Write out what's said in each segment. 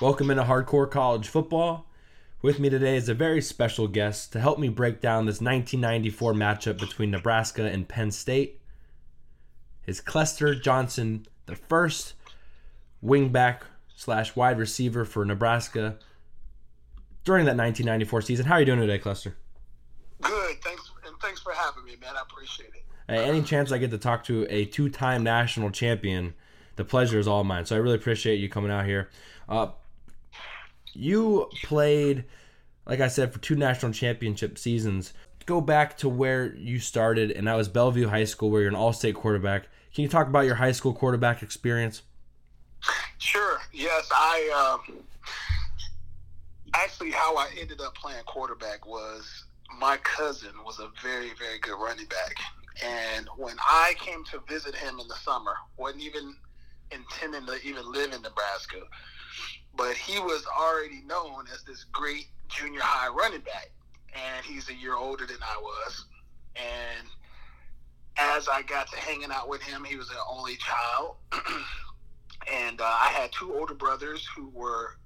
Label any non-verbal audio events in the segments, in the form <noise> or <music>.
Welcome into Hardcore College Football. With me today is a very special guest to help me break down this 1994 matchup between Nebraska and Penn State. Is Clester Johnson, the first wingback slash wide receiver for Nebraska during that 1994 season. How are you doing today, Clester? Good. Thanks, and thanks for having me, man. I appreciate it. any chance I get to talk to a two-time national champion, the pleasure is all mine. So I really appreciate you coming out here. Uh, you played, like I said, for two national championship seasons. Go back to where you started, and that was Bellevue High School, where you're an all-state quarterback. Can you talk about your high school quarterback experience? Sure. Yes, I um, actually how I ended up playing quarterback was my cousin was a very very good running back, and when I came to visit him in the summer, wasn't even intending to even live in Nebraska, but he was already known as this great junior high running back, and he's a year older than I was, and as I got to hanging out with him, he was an only child. <clears throat> and uh, I had two older brothers who were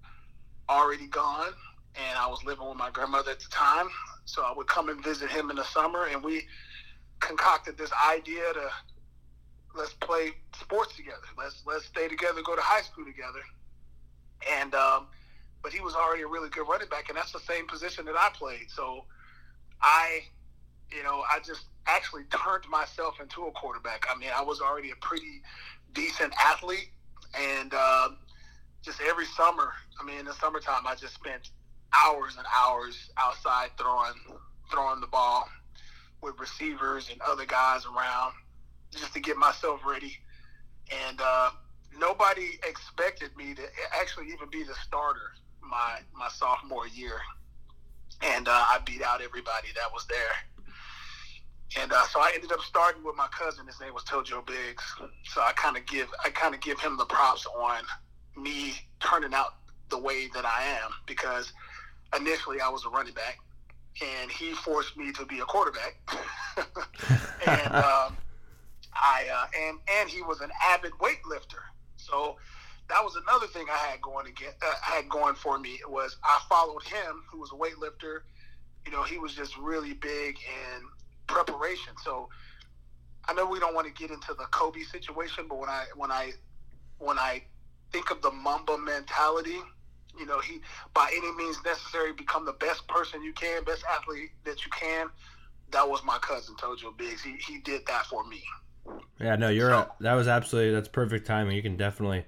already gone, and I was living with my grandmother at the time. So I would come and visit him in the summer, and we concocted this idea to let's play sports together. Let's let's stay together, go to high school together. And um, but he was already a really good running back, and that's the same position that I played. So I, you know, I just actually turned myself into a quarterback. I mean, I was already a pretty decent athlete and uh, just every summer, I mean, in the summertime, I just spent hours and hours outside throwing throwing the ball with receivers and other guys around just to get myself ready. And uh, nobody expected me to actually even be the starter my my sophomore year. And uh, I beat out everybody that was there. And uh, so I ended up starting with my cousin. His name was Tojo Biggs. So I kind of give I kind of give him the props on me turning out the way that I am because initially I was a running back, and he forced me to be a quarterback. <laughs> and <laughs> um, I uh, and and he was an avid weightlifter. So that was another thing I had going get uh, had going for me was I followed him, who was a weightlifter. You know, he was just really big and preparation. So I know we don't want to get into the Kobe situation, but when I when I when I think of the Mamba mentality, you know, he by any means necessary become the best person you can, best athlete that you can. That was my cousin Tojo Biggs. He he did that for me. Yeah, no, you're so, a, that was absolutely that's perfect timing. You can definitely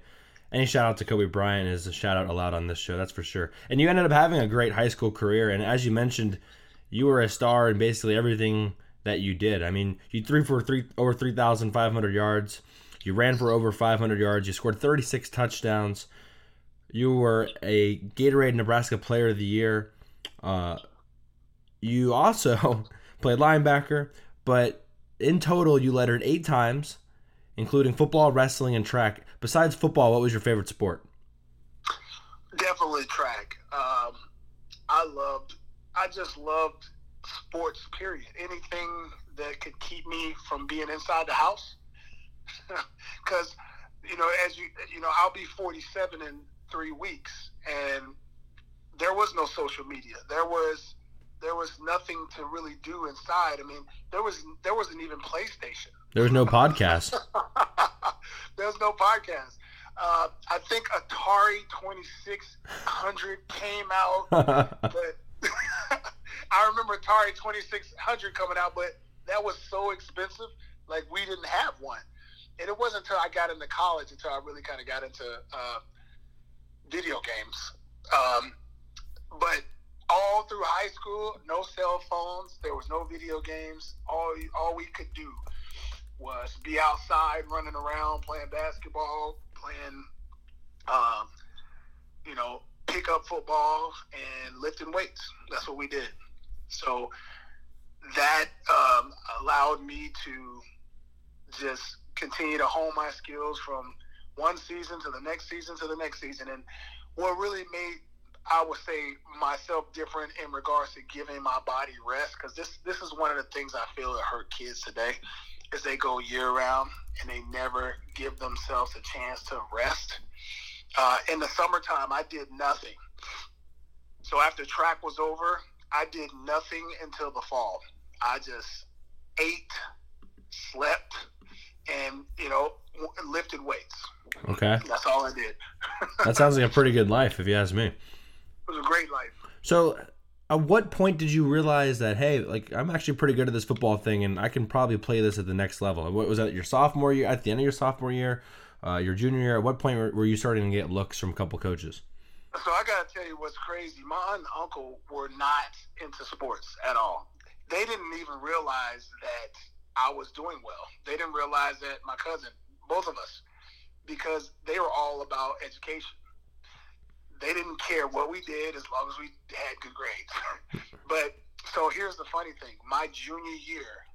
any shout out to Kobe Bryant is a shout out allowed on this show, that's for sure. And you ended up having a great high school career, and as you mentioned, you were a star in basically everything that you did. I mean, you threw for three over 3,500 yards. You ran for over 500 yards. You scored 36 touchdowns. You were a Gatorade Nebraska Player of the Year. Uh, you also <laughs> played linebacker, but in total, you lettered eight times, including football, wrestling, and track. Besides football, what was your favorite sport? Definitely track. Um, I loved. I just loved sports, period. Anything that could keep me from being inside the house. <laughs> Because, you know, as you, you know, I'll be 47 in three weeks, and there was no social media. There was, there was nothing to really do inside. I mean, there was, there wasn't even PlayStation. There was no podcast. <laughs> there was no podcast. Uh, I think Atari 2600 came out, <laughs> but <laughs> I remember Atari 2600 coming out, but that was so expensive. Like we didn't have one, and it wasn't until I got into college until I really kind of got into uh, video games. Um, but all through high school, no cell phones. There was no video games. All all we could do was be outside, running around, playing basketball, playing, um, you know, pick up football and lifting weights. That's what we did. So that um, allowed me to just continue to hone my skills from one season to the next season to the next season. And what really made I would say myself different in regards to giving my body rest because this this is one of the things I feel that hurt kids today is they go year round and they never give themselves a chance to rest. Uh, in the summertime, I did nothing. So after track was over, I did nothing until the fall. I just ate, slept, and you know lifted weights. Okay. That's all I did. <laughs> that sounds like a pretty good life, if you ask me. It was a great life. So, at what point did you realize that hey, like I'm actually pretty good at this football thing, and I can probably play this at the next level? What was that? Your sophomore year? At the end of your sophomore year? Uh, your junior year? At what point were, were you starting to get looks from a couple coaches? So I gotta tell you what's crazy. My aunt and uncle were not into sports at all. They didn't even realize that I was doing well. They didn't realize that my cousin, both of us, because they were all about education. They didn't care what we did as long as we had good grades. <laughs> but so here's the funny thing: my junior year,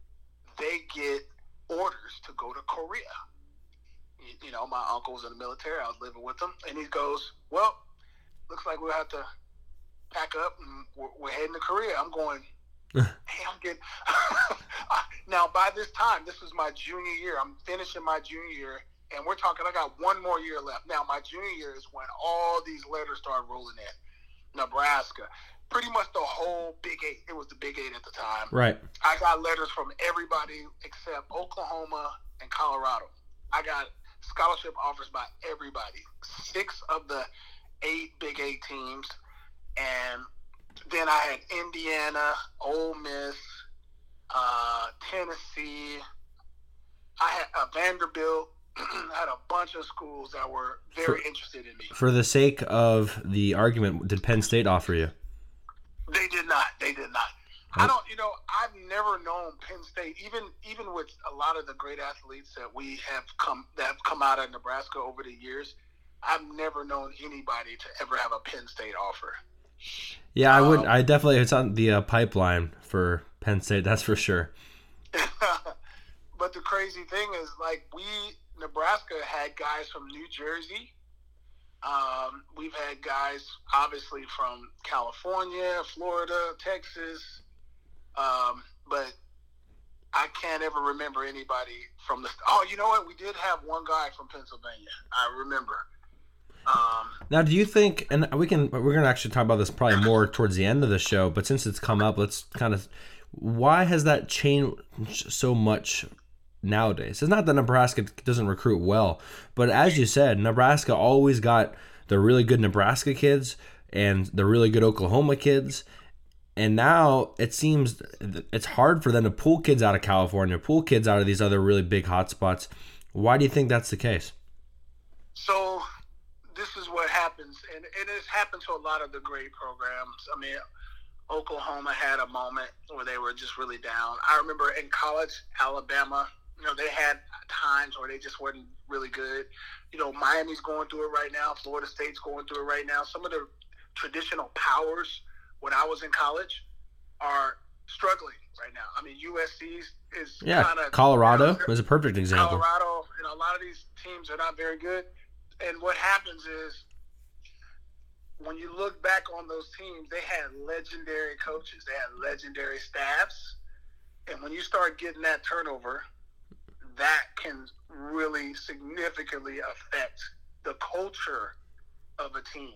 they get orders to go to Korea. You, you know, my uncle was in the military. I was living with him, and he goes, "Well, looks like we'll have to pack up and we're, we're heading to Korea." I'm going. Hey, I'm getting. now, by this time, this was my junior year. I'm finishing my junior year, and we're talking. I got one more year left. Now, my junior year is when all these letters started rolling in. Nebraska, pretty much the whole Big Eight. It was the Big Eight at the time. Right. I got letters from everybody except Oklahoma and Colorado. I got scholarship offers by everybody. Six of the eight Big Eight teams, and then I had Indiana, Ole Miss, uh, Tennessee. I had uh, Vanderbilt. <clears throat> I had a bunch of schools that were very for, interested in me. For the sake of the argument, did Penn State offer you? They did not. They did not. I oh. don't. You know, I've never known Penn State. Even even with a lot of the great athletes that we have come that have come out of Nebraska over the years, I've never known anybody to ever have a Penn State offer. Yeah, I would. Um, I definitely. It's on the uh, pipeline for Penn State. <laughs> That's for sure. <laughs> but the crazy thing is, like, we Nebraska had guys from New Jersey. Um, we've had guys, obviously, from California, Florida, Texas. Um, but I can't ever remember anybody from the. Oh, you know what? We did have one guy from Pennsylvania. I remember. Um, now, do you think, and we can, we're going to actually talk about this probably more towards the end of the show, but since it's come up, let's kind of, why has that changed so much nowadays? It's not that Nebraska doesn't recruit well, but as you said, Nebraska always got the really good Nebraska kids and the really good Oklahoma kids. And now it seems it's hard for them to pull kids out of California, pull kids out of these other really big hotspots. Why do you think that's the case? So what happens, and it has happened to a lot of the great programs. I mean, Oklahoma had a moment where they were just really down. I remember in college, Alabama, you know, they had times where they just weren't really good. You know, Miami's going through it right now. Florida State's going through it right now. Some of the traditional powers when I was in college are struggling right now. I mean, USC is yeah. Kinda, Colorado was a perfect example. Colorado, you know, a lot of these teams are not very good and what happens is when you look back on those teams, they had legendary coaches, they had legendary staffs, and when you start getting that turnover, that can really significantly affect the culture of a team.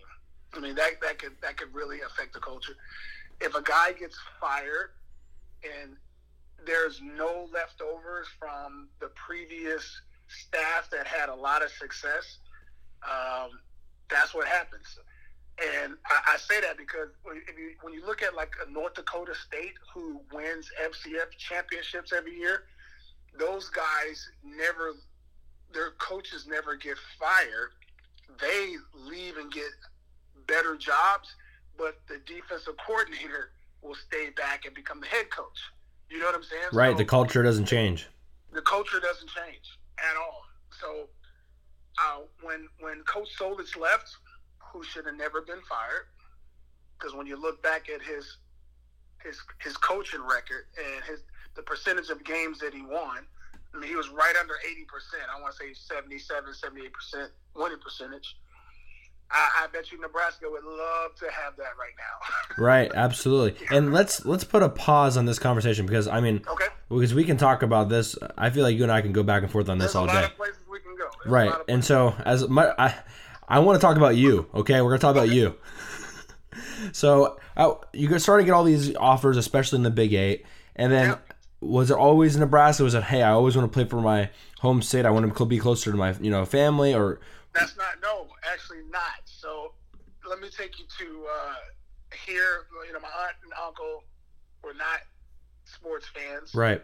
I mean, that that could that could really affect the culture. If a guy gets fired and there's no leftovers from the previous staff that had a lot of success, um, that's what happens. And I, I, say that because you, when you look at like a North Dakota State who wins FCS championships every year, those guys never, their coaches never get fired. They leave and get better jobs, but the defensive coordinator will stay back and become the head coach. You know what I'm saying? Right. So, the culture doesn't change. The culture doesn't change at all. So uh, when when Coach Solich left, who should have never been fired, because when you look back at his his his coaching record and his the percentage of games that he won, I mean, he was right under 80%. I want to say 77, 78% winning percentage. I, I bet you Nebraska would love to have that right now. <laughs> right, absolutely. And let's let's put a pause on this conversation because I mean, okay. Because we can talk about this. I feel like you and I can go back and forth on this all a lot day. of places we can go. There's a Right. And so as my I I want to talk about you. Okay, we're gonna talk about you. So uh, you started to get all these offers, especially in the Big Eight, and then Yep. was it always Nebraska? Was it hey, I always want to play for my home state. I want to be closer to my you know family or That's not no, actually not. So let me take you to uh, here. You know, my aunt and uncle were not sports fans. right.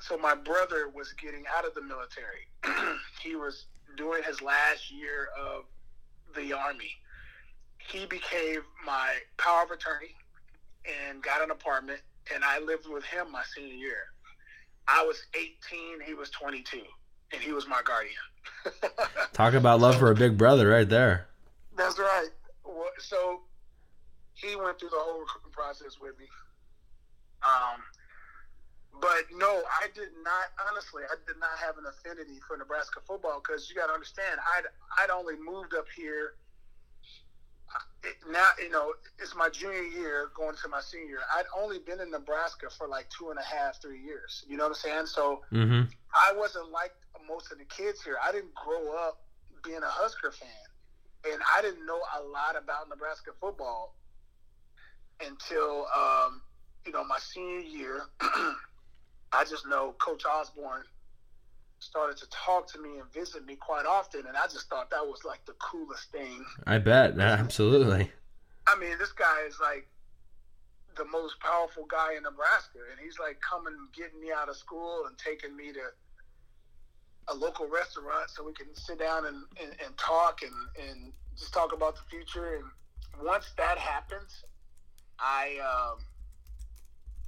So my brother was getting out of the military. <clears throat> he was doing his last year of the army. He became my power of attorney and got an apartment, and I lived with him my senior year. I was 18, he was 22, and he was my guardian. <laughs> Talk about love for a big brother right there. That's right. So he went through the whole recruiting process with me. Um, but no, I did not. Honestly, I did not have an affinity for Nebraska football because you got to understand, I'd I'd only moved up here. uh, It, now you know it's my junior year, going to my senior. year. I'd only been in Nebraska for like two and a half, three years. You know what I'm saying? So Mm-hmm. I wasn't like most of the kids here. I didn't grow up being a Husker fan, and I didn't know a lot about Nebraska football until um, you know my senior year. <clears throat> I just know Coach Osborne started to talk to me and visit me quite often, and I just thought that was like the coolest thing. I bet absolutely. I mean, this guy is like the most powerful guy in Nebraska, and he's like coming, getting me out of school and taking me to a local restaurant so we can sit down and, and, and talk and, and just talk about the future. And once that happens, I um,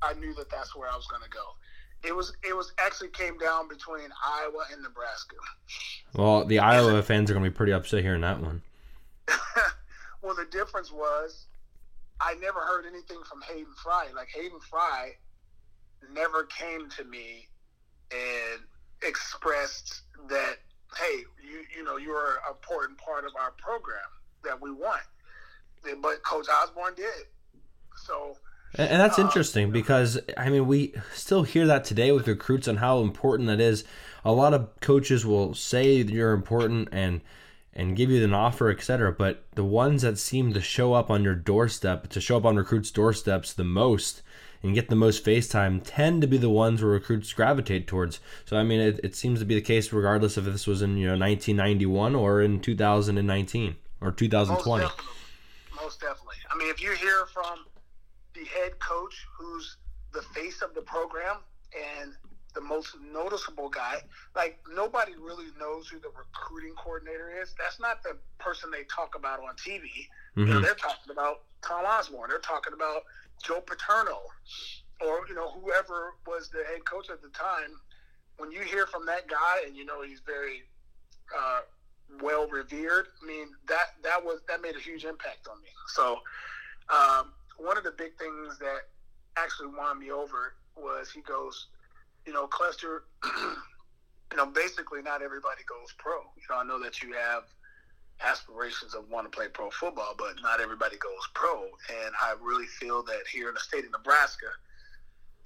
I knew that that's where I was going to go. It was it was actually came down between Iowa and Nebraska. Well, the <laughs> Iowa fans are gonna be pretty upset hearing that one. <laughs> well, the difference was I never heard anything from Hayden Fry. Like Hayden Fry never came to me and expressed that, hey, you you know you're an important part of our program that we want. But Coach Osborne did. So And, and that's Uh, interesting because I mean we still hear that today with recruits on how important that is. A lot of coaches will say that you're important and and give you an offer, etc. But the ones that seem to show up on your doorstep, to show up on recruits' doorsteps the most and get the most face time, tend to be the ones where recruits gravitate towards. So I mean, it, it seems to be the case regardless if this was in you know 1991 or in 2019 or most 2020. definitely, most definitely. I mean, if you hear from the head coach, who's the face of the program and the most noticeable guy, like nobody really knows who the recruiting coordinator is. That's not the person they talk about on TV. You know, Mhm. they're talking about Tom Osborne. They're talking about Joe Paterno, or you know whoever was the head coach at the time. When you hear from that guy, and you know he's very uh, well revered. I mean that that was that made a huge impact on me. So um, one of the big things that actually won me over was he goes, you know, Clester. <clears throat> you know, basically not everybody goes pro. You know, I know that you have aspirations of want to play pro football, but not everybody goes pro. And I really feel that here in the state of Nebraska,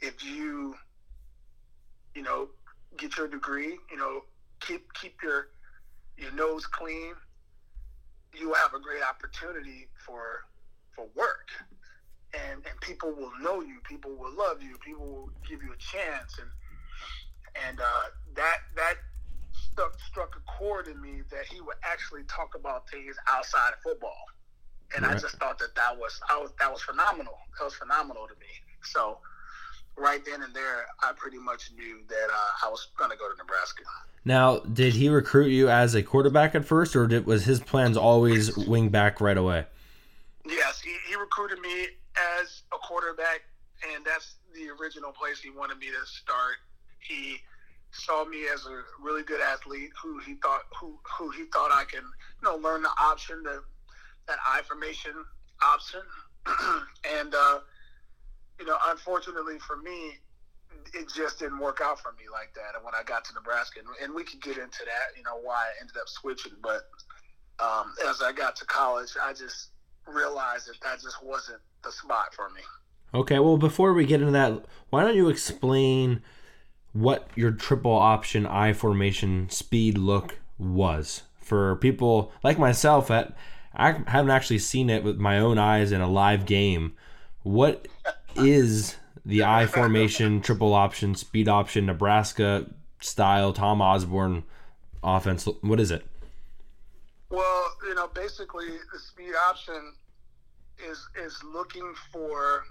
if you, you know, get your degree, you know, keep keep your your nose clean, you have a great opportunity for for work. And and people will know you, people will love you, people will give you a chance and and uh, that that stuck struck a chord in me that he would actually talk about things outside of football. And I just thought that that was I was that was phenomenal. That was phenomenal to me. So right then and there, I pretty much knew that uh, I was going to go to Nebraska. Now, did he recruit you as a quarterback at first, or did, was his plans always wing back right away? Yes, he, he recruited me as a quarterback, and that's the original place he wanted me to start. He saw me as a really good athlete who he thought who who he thought I can you know learn the option the that I formation option, <clears throat> and uh, you know unfortunately for me, it just didn't work out for me like that. And when I got to Nebraska, and, and we could get into that, you know why I ended up switching, but um, as I got to college, I just realized that that just wasn't the spot for me. Okay, well, before we get into that, why don't you explain what your triple option I formation speed look was for people like myself that I haven't actually seen it with my own eyes in a live game. What is the <laughs> I formation triple option speed option Nebraska style Tom Osborne offense? What is it? Well, you know, basically the speed option is is looking for,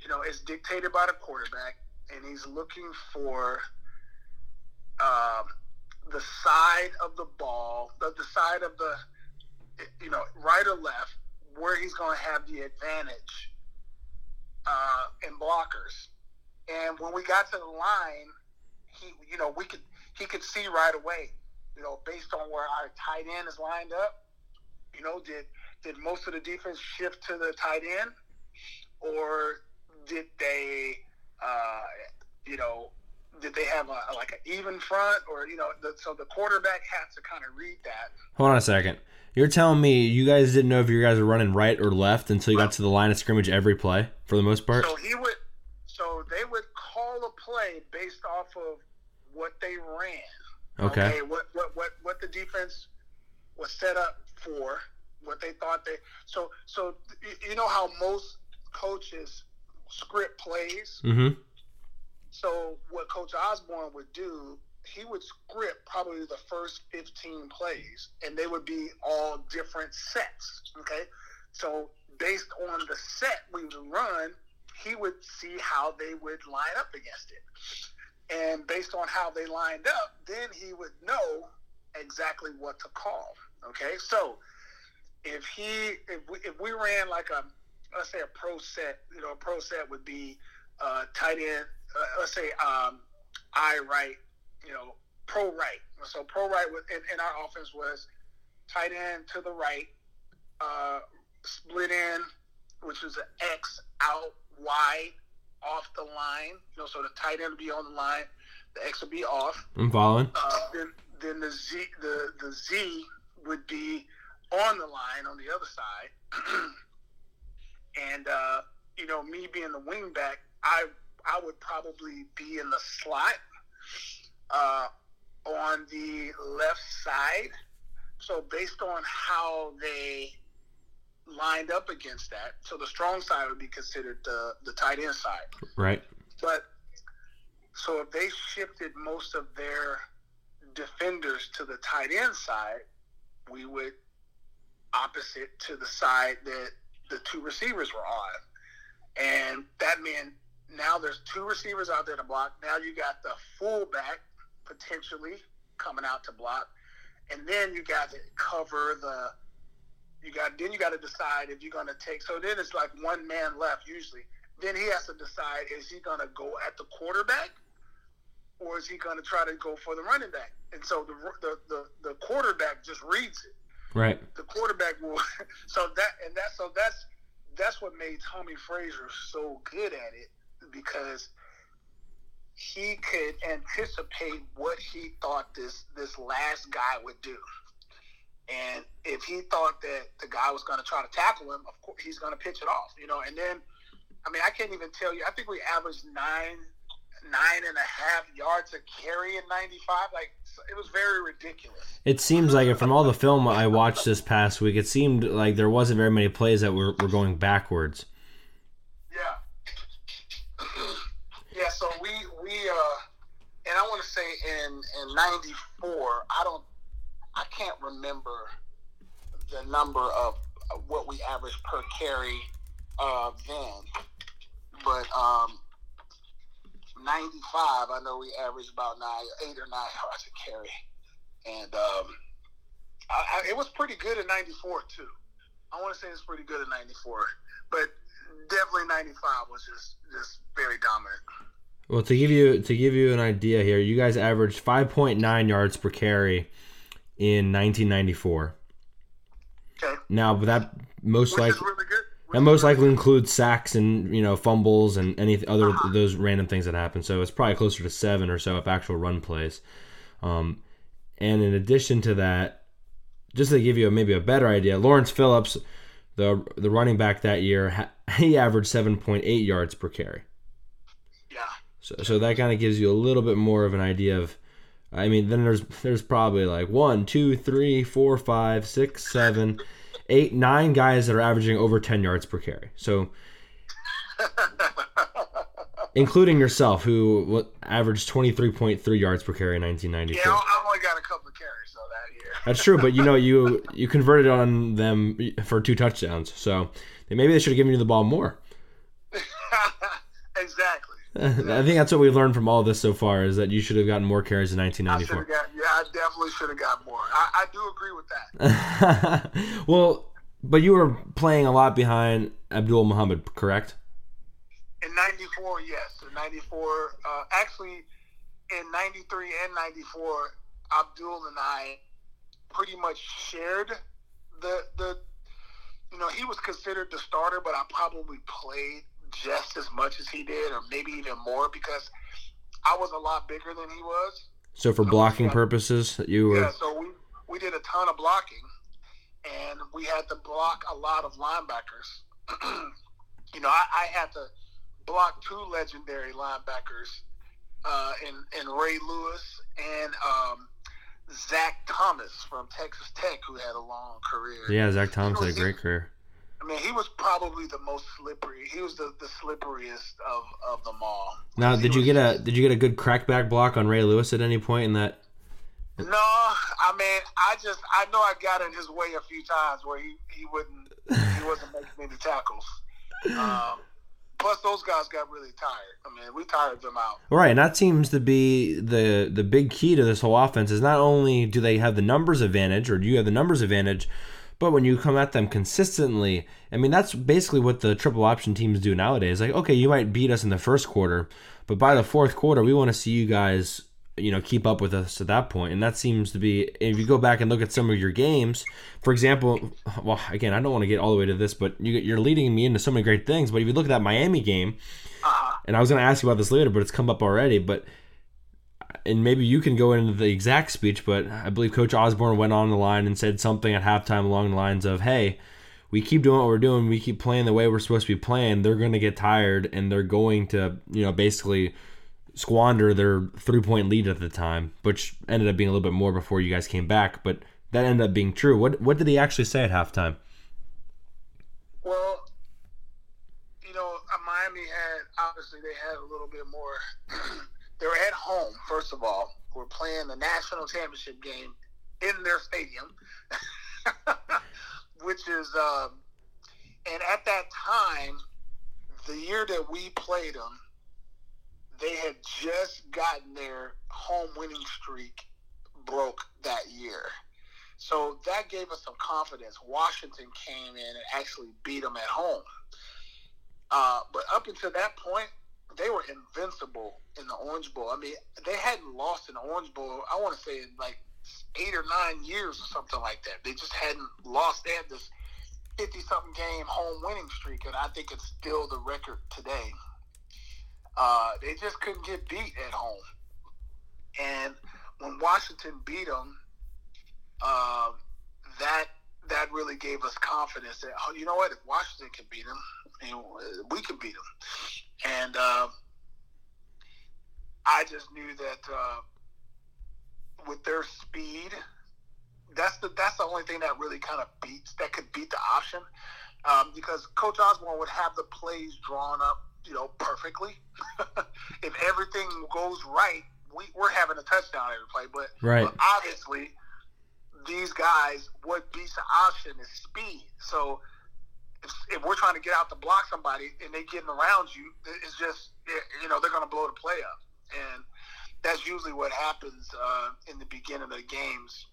you know, it's dictated by the quarterback, and he's looking for um, the side of the ball, the, the side of the, you know, right or left, where he's going to have the advantage uh, in blockers. And when we got to the line, he, you know, we could he could see right away, you know, based on where our tight end is lined up. You know, did did most of the defense shift to the tight end, or did they, uh, you know, did they have a like an even front, or you know, the, so the quarterback has to kind of read that. Hold on a second. You're telling me you guys didn't know if you guys were running right or left until you got to the line of scrimmage every play for the most part. So he would, so they would call a play based off of what they ran. Okay. okay what what what what the defense was set up for, what they thought they. So so you know how most coaches script plays. Mm-hmm. So what Coach Osborne would do, he would script probably the first 15 plays, and they would be all different sets. Okay, so based on the set we would run, he would see how they would line up against it, and based on how they lined up, then he would know exactly what to call. Okay, so if he if we, if we ran like a let's say a pro set, you know, a pro set would be uh, tight end. Uh, let's say um, I right, you know, pro right. So pro right was, in, in our offense was tight end to the right, uh, split in, which is an X out wide off the line. You know, so the tight end would be on the line, the X would be off. I'm following. Uh, then then the Z the the Z would be on the line on the other side. <clears throat> and uh, you know, me being the wingback, I I would probably be in the slot uh, on the left side. So based on how they lined up against that, so the strong side would be considered the the tight end side. Right. But so if they shifted most of their defenders to the tight end side, we would opposite to the side that the two receivers were on. And that meant now there's two receivers out there to block. Now you got the fullback potentially coming out to block. And then you got to cover the you got then you got to decide if you're going to take so then it's like one man left usually. Then he has to decide is he going to go at the quarterback or is he going to try to go for the running back? And so the the the, the quarterback just reads it Right. the quarterback will. <laughs> So that and that so that's that's what made Tommie Frazier so good at it because he could anticipate what he thought this this last guy would do. And if he thought that the guy was going to try to tackle him, of course he's going to pitch it off, you know. And then, I mean, I can't even tell you. I think we averaged nine, nine and a half yards a carry in '95. Like it was very ridiculous. It seems like from all the film I watched this past week, it seemed like there wasn't very many plays that were, were going backwards. Yeah. <coughs> yeah. So we we uh, and I want to say in in '94, I don't, I can't remember the number of what we averaged per carry uh, then, but um, '95, I know we averaged about nine, eight or nine yards a carry, and um, I, I, it was pretty good in '94 too. I want to say it's pretty good in '94, but definitely '95 was just just very dominant. Well, to give you to give you an idea here, you guys averaged 5.9 yards per carry in 1994. Okay, Now, but that most which likely really good. That most likely includes sacks and you know fumbles and any other Uh-huh. those random things that happen. So it's probably closer to seven or so of actual run plays. Um, and in addition to that, just to give you a, maybe a better idea, Lawrence Phillips, the the running back that year, he averaged seven point eight yards per carry. Yeah. So so that kind of gives you a little bit more of an idea of. I mean, then there's there's probably like one, two, three, four, five, six, seven, eight, nine guys that are averaging over ten yards per carry. So <laughs> including yourself, who averaged 23.3 yards per carry in 1994. Yeah, I only got a couple of carries so that year. That's true, but you know you <laughs> you converted on them for two touchdowns, so maybe they should have given you the ball more. <laughs> exactly. I think that's what we've learned from all this so far is that you should have gotten more carries in 1994. I got, yeah, I definitely should have got more. I, I do agree with that. <laughs> well, but you were playing a lot behind Abdul Muhammad, correct? In '94, yes. In '94, uh, actually, in '93 and '94, Abdul and I pretty much shared the the. You know, he was considered the starter, but I probably played just as much as he did, or maybe even more, because I was a lot bigger than he was. So, for blocking so, purposes, you were. Yeah, so we we did a ton of blocking, and we had to block a lot of linebackers. <clears throat> you know, I, I had to block two legendary linebackers uh, in, in Ray Lewis and um, Zach Thomas from Texas Tech, who had a long career. Yeah, Zach Thomas had a great career. I mean, he was probably the most slippery. He was the, the slipperiest of, of them all. Now, did you get a did you get a good crackback block on Ray Lewis at any point in that? No, I mean, I just I know I got in his way a few times where he, he wouldn't he wasn't making any tackles. Um, Plus, those guys got really tired. I mean, we tired them out. Right, and that seems to be the the big key to this whole offense. Is not only do they have the numbers advantage, or do you have the numbers advantage, but when you come at them consistently, I mean, that's basically what the triple option teams do nowadays. Like, okay, you might beat us in the first quarter, but by the fourth quarter, we want to see you guys you know keep up with us at that point. and that seems to be if you go back and look at some of your games for example well again i don't want to get all the way to this but you, are leading me into so many great things but if you look at that miami game uh-huh. and i was going to ask you about this later but it's come up already but and maybe you can go into the exact speech but i believe coach osborne went on the line and said something at halftime along the lines of hey we keep doing what we're doing we keep playing the way we're supposed to be playing they're going to get tired and they're going to you know basically squander their three point lead at the time, which ended up being a little bit more before you guys came back. But that ended up being true. What what did he actually say at halftime? Well, you know, uh, Miami had obviously they had a little bit more. <clears throat> they were at home first of all. We're playing the national championship game in their stadium, <laughs> which is, um, and at that time, the year that we played them they had just gotten their home winning streak broke that year. So that gave us some confidence. Washington came in and actually beat them at home. Uh, but up until that point, they were invincible in the Orange Bowl. I mean, they hadn't lost in the Orange Bowl, I want to say, in like eight or nine years or something like that. They just hadn't lost. They had this 50 something game home winning streak, and I think it's still the record today. Uh, they just couldn't get beat at home. And when Washington beat them, uh, that that really gave us confidence that oh, you know what, if Washington can beat them, you know, we can beat them. And uh, I just knew that uh, with their speed, that's the that's the only thing that really kind of beats that could beat the option. Um, because Coach Osborne would have the plays drawn up you know, perfectly. <laughs> if everything goes right, we, we're having a touchdown every play. But, right. but obviously, these guys, what beats the option is speed. So if, if, we're trying to get out to block somebody and they're getting around you, it's just, you know, they're going to blow the play up. And that's usually what happens uh, in the beginning of the games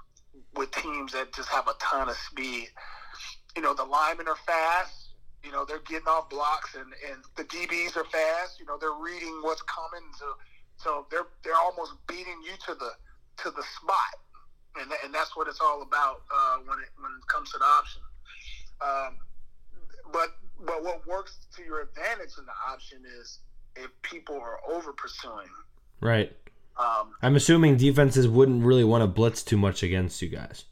with teams that just have a ton of speed. You know, the linemen are fast you know, they're getting off blocks and, and the DBs are fast. You know, they're reading what's coming. So, so they're they're almost beating you to the to the spot, and and that's what it's all about uh, when it when it comes to the option. Um, but but what works to your advantage in the option is if people are over pursuing. Right. Um, I'm assuming defenses wouldn't really want to blitz too much against you guys.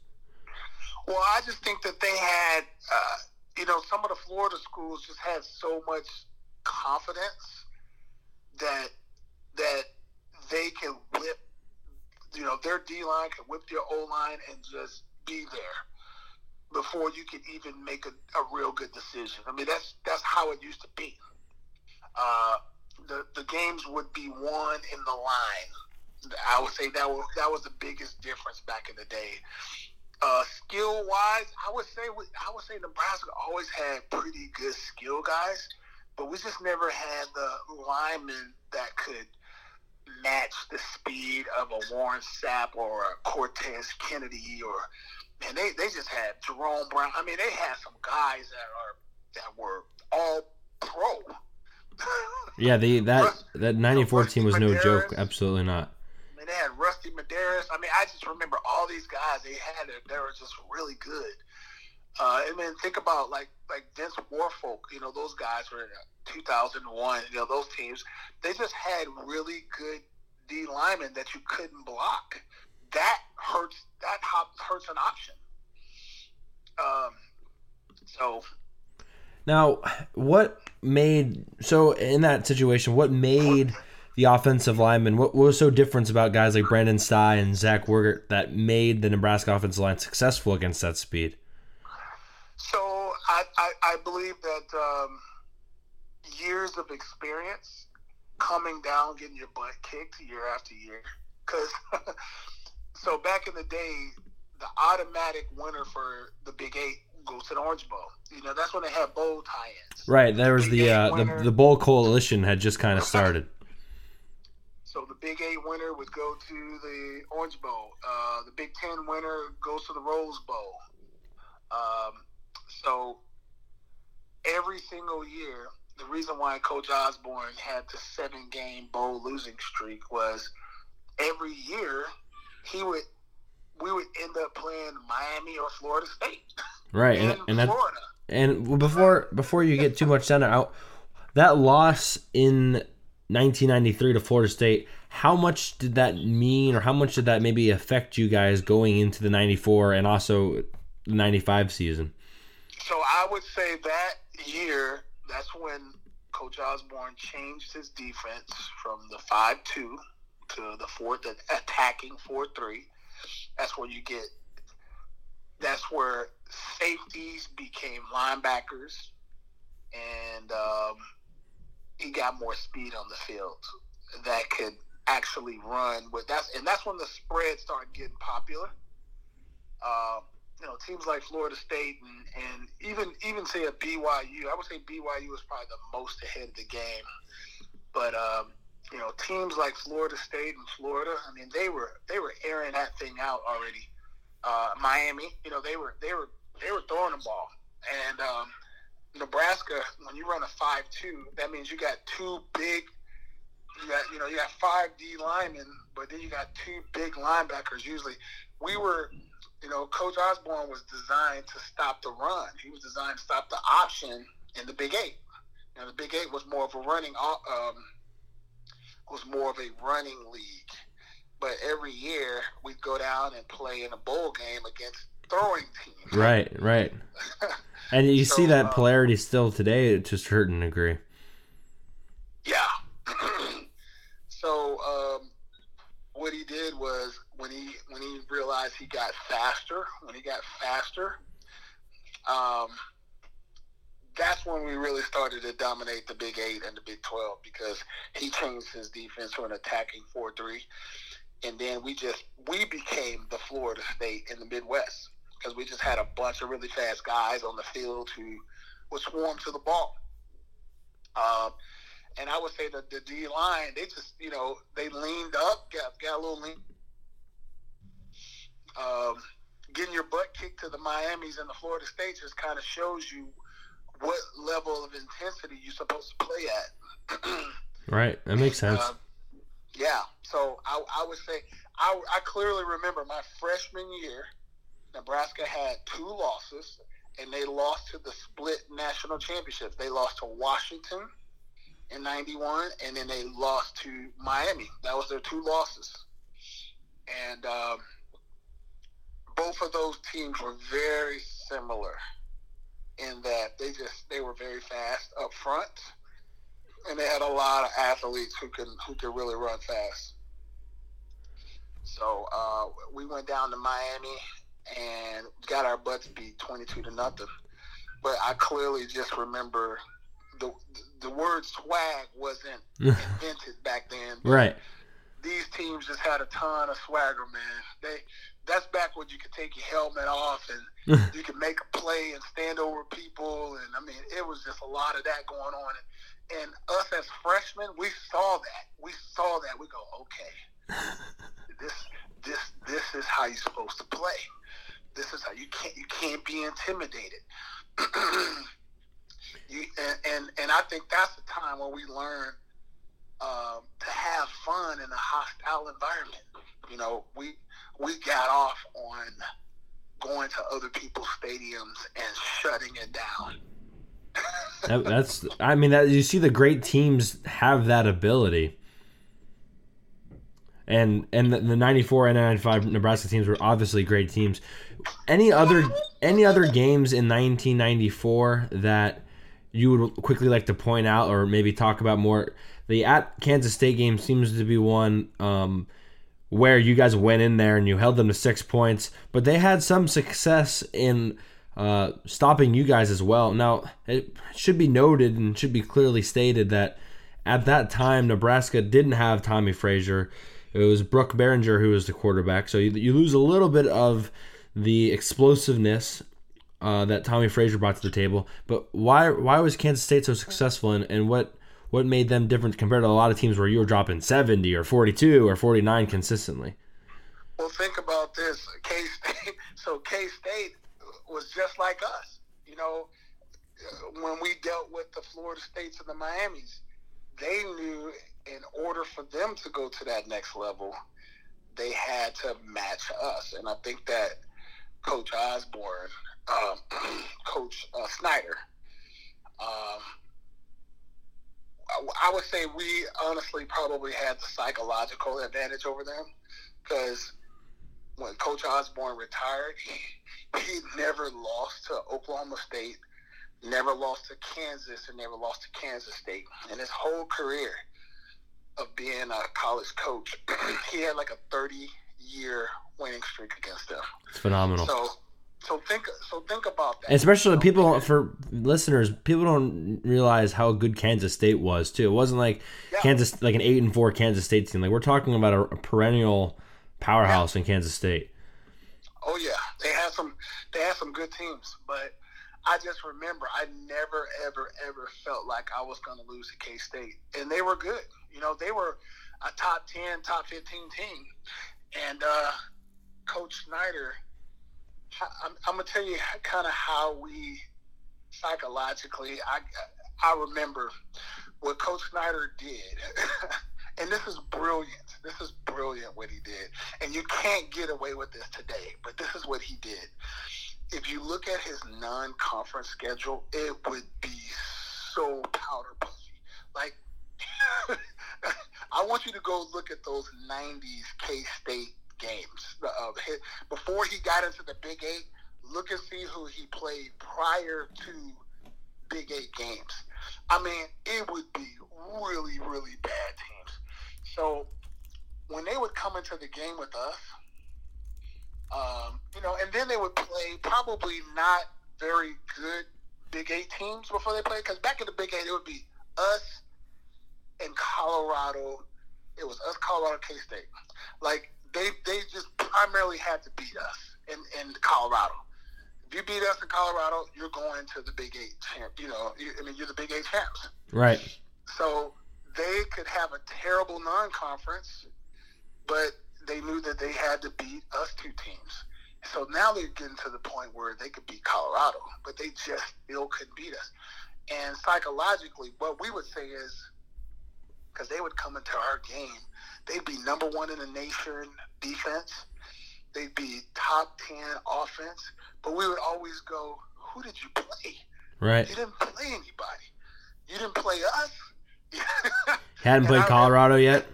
Well, I just think that they had, uh, you know, some of the Florida schools just had so much confidence that that they can whip, you know, their D line can whip their O line and just be there before you can even make a, a real good decision. I mean, that's that's how it used to be. Uh, the the games would be won in the line. I would say that was that was the biggest difference back in the day. Uh, skill wise, I would say I would say Nebraska always had pretty good skill guys, but we just never had the linemen that could match the speed of a Warren Sapp or a Cortez Kennedy or man, they, they just had Jerome Brown. I mean, they had some guys that are that were all pro. <laughs> yeah, the that that '94 team was no joke. Absolutely not. I mean, they had Rusty Medearis. I mean, I just remember all these guys. They had it. They were just really good. Uh, and then think about like like Vince Wilfork. You know, those guys were in 2001. You know, those teams. They just had really good D linemen that you couldn't block. That hurts. That hurts an option. Um, so now, what made so in that situation? What made the offensive lineman? What, what was so different about guys like Brenden Stai and Zach Wiegert that made the Nebraska offensive line successful against that speed? So I, I, I believe that um, years of experience, coming down, getting your butt kicked year after year, because <laughs> so back in the day, the automatic winner for the Big Eight goes to the Orange Bowl. You know, that's when they had bowl tie-ins. Right. There was the uh, the the bowl coalition had just kind of started. So the Big Eight winner would go to the Orange Bowl. Uh, the Big Ten winner goes to the Rose Bowl. Um, so every single year, the reason why Coach Osborne had the seven-game bowl losing streak was every year he would we would end up playing Miami or Florida State. Right, and, and that, and before before you get too much down there, that loss in 1993 to Florida State, how much did that mean, or how much did that maybe affect you guys going into the 94 and also the 95 season? So I would say that year, that's when Coach Osborne changed his defense from the 5 2 to the four, the attacking four three. That's where you get. That's where safeties became linebackers, and um, he got more speed on the field that could actually run with that's and that's when the spread started getting popular. Um, you know, teams like Florida State and, and even even say a BYU. I would say BYU was probably the most ahead of the game, but um, you know, teams like Florida State and Florida, I mean, they were they were airing that thing out already. Uh, Miami, you know, they were they were they were throwing the ball, and um, Nebraska, when you run a five-two, that means you got two big. You got you know you got five D linemen, but then you got two big linebackers. Usually, we were, you know, Coach Osborne was designed to stop the run. He was designed to stop the option in the Big Eight. You know, the Big Eight was more of a running um, was more of a running league. But every year we'd go down and play in a bowl game against throwing teams. Right, right. <laughs> and you so, see that uh, polarity still today to a certain degree. Yeah. <clears throat> so um, what he did was when he when he realized he got faster, when he got faster, um, that's when we really started to dominate the Big Eight and the Big Twelve because he changed his defense to an attacking four three, and then we just we became the Florida State in the Midwest because we just had a bunch of really fast guys on the field who would swarm to the ball. Um, and I would say that the D line, they just you know they leaned up, got got a little lean. Um, getting your butt kicked to the Miami's and the Florida States just kind of shows you what level of intensity you're supposed to play at. <clears throat> right, that makes sense. Uh, yeah, so I, I would say I, I clearly remember my freshman year, Nebraska had two losses, and they lost to the split national championships. They lost to Washington in '91, and then they lost to Miami. That was their two losses. And um, both of those teams were very similar in that they just they were very fast up front, and they had a lot of athletes who can who could really run fast. So uh, we went down to Miami and got our butts beat twenty two to nothing. But I clearly just remember the the word swag wasn't <laughs> invented back then. Right. These teams just had a ton of swagger, man. They that's back when you could take your helmet off and <laughs> you could make a play and stand over people, and I mean it was just a lot of that going on. And, and us as freshmen, we saw that. We saw that. We go, okay, <laughs> this this this is how you're supposed to play. This is how you can't you can't be intimidated. <clears throat> you and, and and I think that's the time when we learn um, to have fun in a hostile environment. You know, we we got off on going to other people's stadiums and shutting it down. that, that's I mean that you see the great teams have that ability. And and the, the 94 and 95 Nebraska teams were obviously great teams. Any other any other games in 1994 that you would quickly like to point out or maybe talk about more? The at Kansas State game seems to be one um, where you guys went in there and you held them to six points, but they had some success in uh, stopping you guys as well. Now, it should be noted and should be clearly stated that at that time, Nebraska didn't have Tommie Frazier. It was Brook Berringer who was the quarterback. So you, you lose a little bit of the explosiveness uh, that Tommie Frazier brought to the table. But why why was Kansas State so successful, and, and what what made them different compared to a lot of teams where you were dropping 70 or 42 or 49 consistently? Well, think about this. K State. <laughs> So K State was just like us. You know, when we dealt with the Florida States and the Miamis, they knew in order for them to go to that next level, they had to match us. And I think that Coach Osborne, um, <clears throat> Coach uh, Snyder, um, I would say we honestly probably had the psychological advantage over them because when Coach Osborne retired, he, he never lost to Oklahoma State, never lost to Kansas, and never lost to Kansas State. In his whole career of being a college coach, <clears throat> he had like a 30 year winning streak against them. It's phenomenal. So so think so think about that. Especially people for listeners, people don't realize how good Kansas State was too. It wasn't like yeah. Kansas like an eight and four Kansas State team. Like we're talking about a, a perennial powerhouse yeah. in Kansas State. Oh yeah, they had some they had some good teams, but I just remember I never ever ever felt like I was going to lose to K State, and they were good. You know, they were a top ten, top fifteen team, and uh, Coach Snyder I'm, I'm gonna tell you kind of how we psychologically. I I remember what Coach Snyder did, <laughs> and this is brilliant. This is brilliant what he did, and you can't get away with this today. But this is what he did. If you look at his non-conference schedule, it would be so powder. Like, <laughs> I want you to go look at those '90s K State games. Uh, before he got into the Big Eight, look and see who he played prior to Big Eight games. I mean, it would be really, really bad teams. So when they would come into the game with us, um, you know, and then they would play probably not very good Big Eight teams before they played. Because back in the Big Eight, it would be us and Colorado. It was us, Colorado, K State. Like they they just primarily had to beat us in, in Colorado. If you beat us in Colorado, you're going to the Big Eight champ. You know, you, I mean, you're the Big Eight champs. Right. So they could have a terrible non-conference, but they knew that they had to beat us two teams. So now they're getting to the point where they could beat Colorado, but they just still couldn't beat us. And psychologically, what we would say is, because they would come into our game they'd be number one in the nation defense. They'd be top ten offense. But we would always go, "Who did you play? Right. You didn't play anybody. You didn't play us. <laughs> Hadn't played Colorado yet.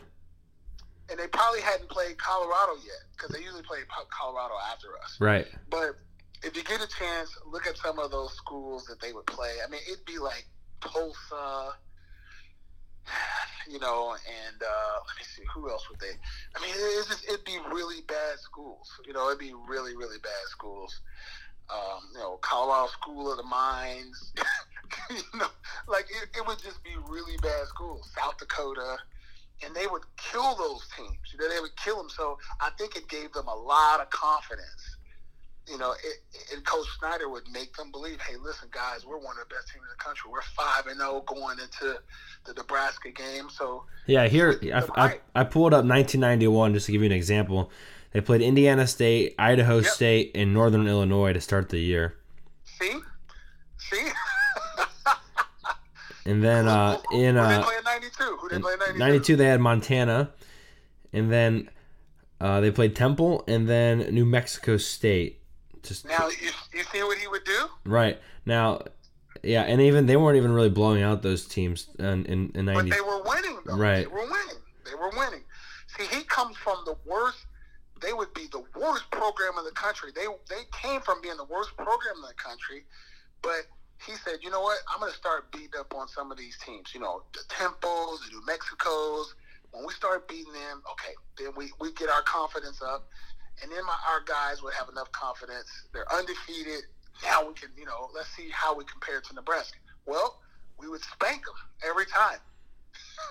And they probably hadn't played Colorado yet because they usually play Colorado after us. Right. But if you get a chance, look at some of those schools that they would play. I mean, it'd be like Tulsa, you know, and uh, let me see who else would they. I mean, it's just it'd be really bad schools. You know, it'd be really really bad schools. Um, you know, Colorado School of the Mines. <laughs> you know, like it, it would just be really bad schools. South Dakota and they would kill those teams. You know, they would kill them. So I think it gave them a lot of confidence. You know, it, and Coach Snyder would make them believe, hey, listen, guys, we're one of the best teams in the country. We're five and zero oh going into the Nebraska game. So yeah, here I, I, I, pulled up 1991 just to give you an example. They played Indiana State, Idaho yep. State, and Northern Illinois to start the year. See, see. <laughs> And then uh, in uh, Who 92? Who they play 92? 92 they had Montana, and then uh, they played Temple, and then New Mexico State. Just now you, you see what he would do? Right now, yeah, and even they weren't even really blowing out those teams in in, in 90. But they were winning. Though. Right. They were winning. They were winning. See, he comes from the worst. They would be the worst program in the country. They they came from being the worst program in the country, but he said, you know what? I'm going to start beating up on some of these teams. You know, the Temples, the New Mexicos. When we start beating them, okay, then we, we get our confidence up. And then my, our guys would have enough confidence. They're undefeated. Now we can, you know, let's see how we compare to Nebraska. Well, we would spank them every time.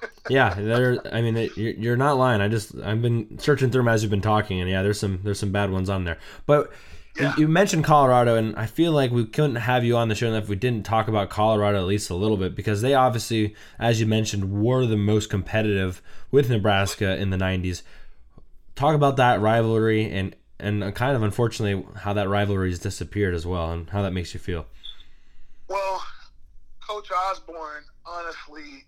<laughs> yeah, there. I mean, you're, you're not lying. I just I've been searching through them as you've been talking, and yeah, there's some there's some bad ones on there. But yeah. You mentioned Colorado, and I feel like we couldn't have you on the show if we didn't talk about Colorado at least a little bit because they obviously, as you mentioned, were the most competitive with Nebraska in the '90s. Talk about that rivalry and and kind of unfortunately how that rivalry has disappeared as well, and how that makes you feel. Well, Coach Osborne, honestly,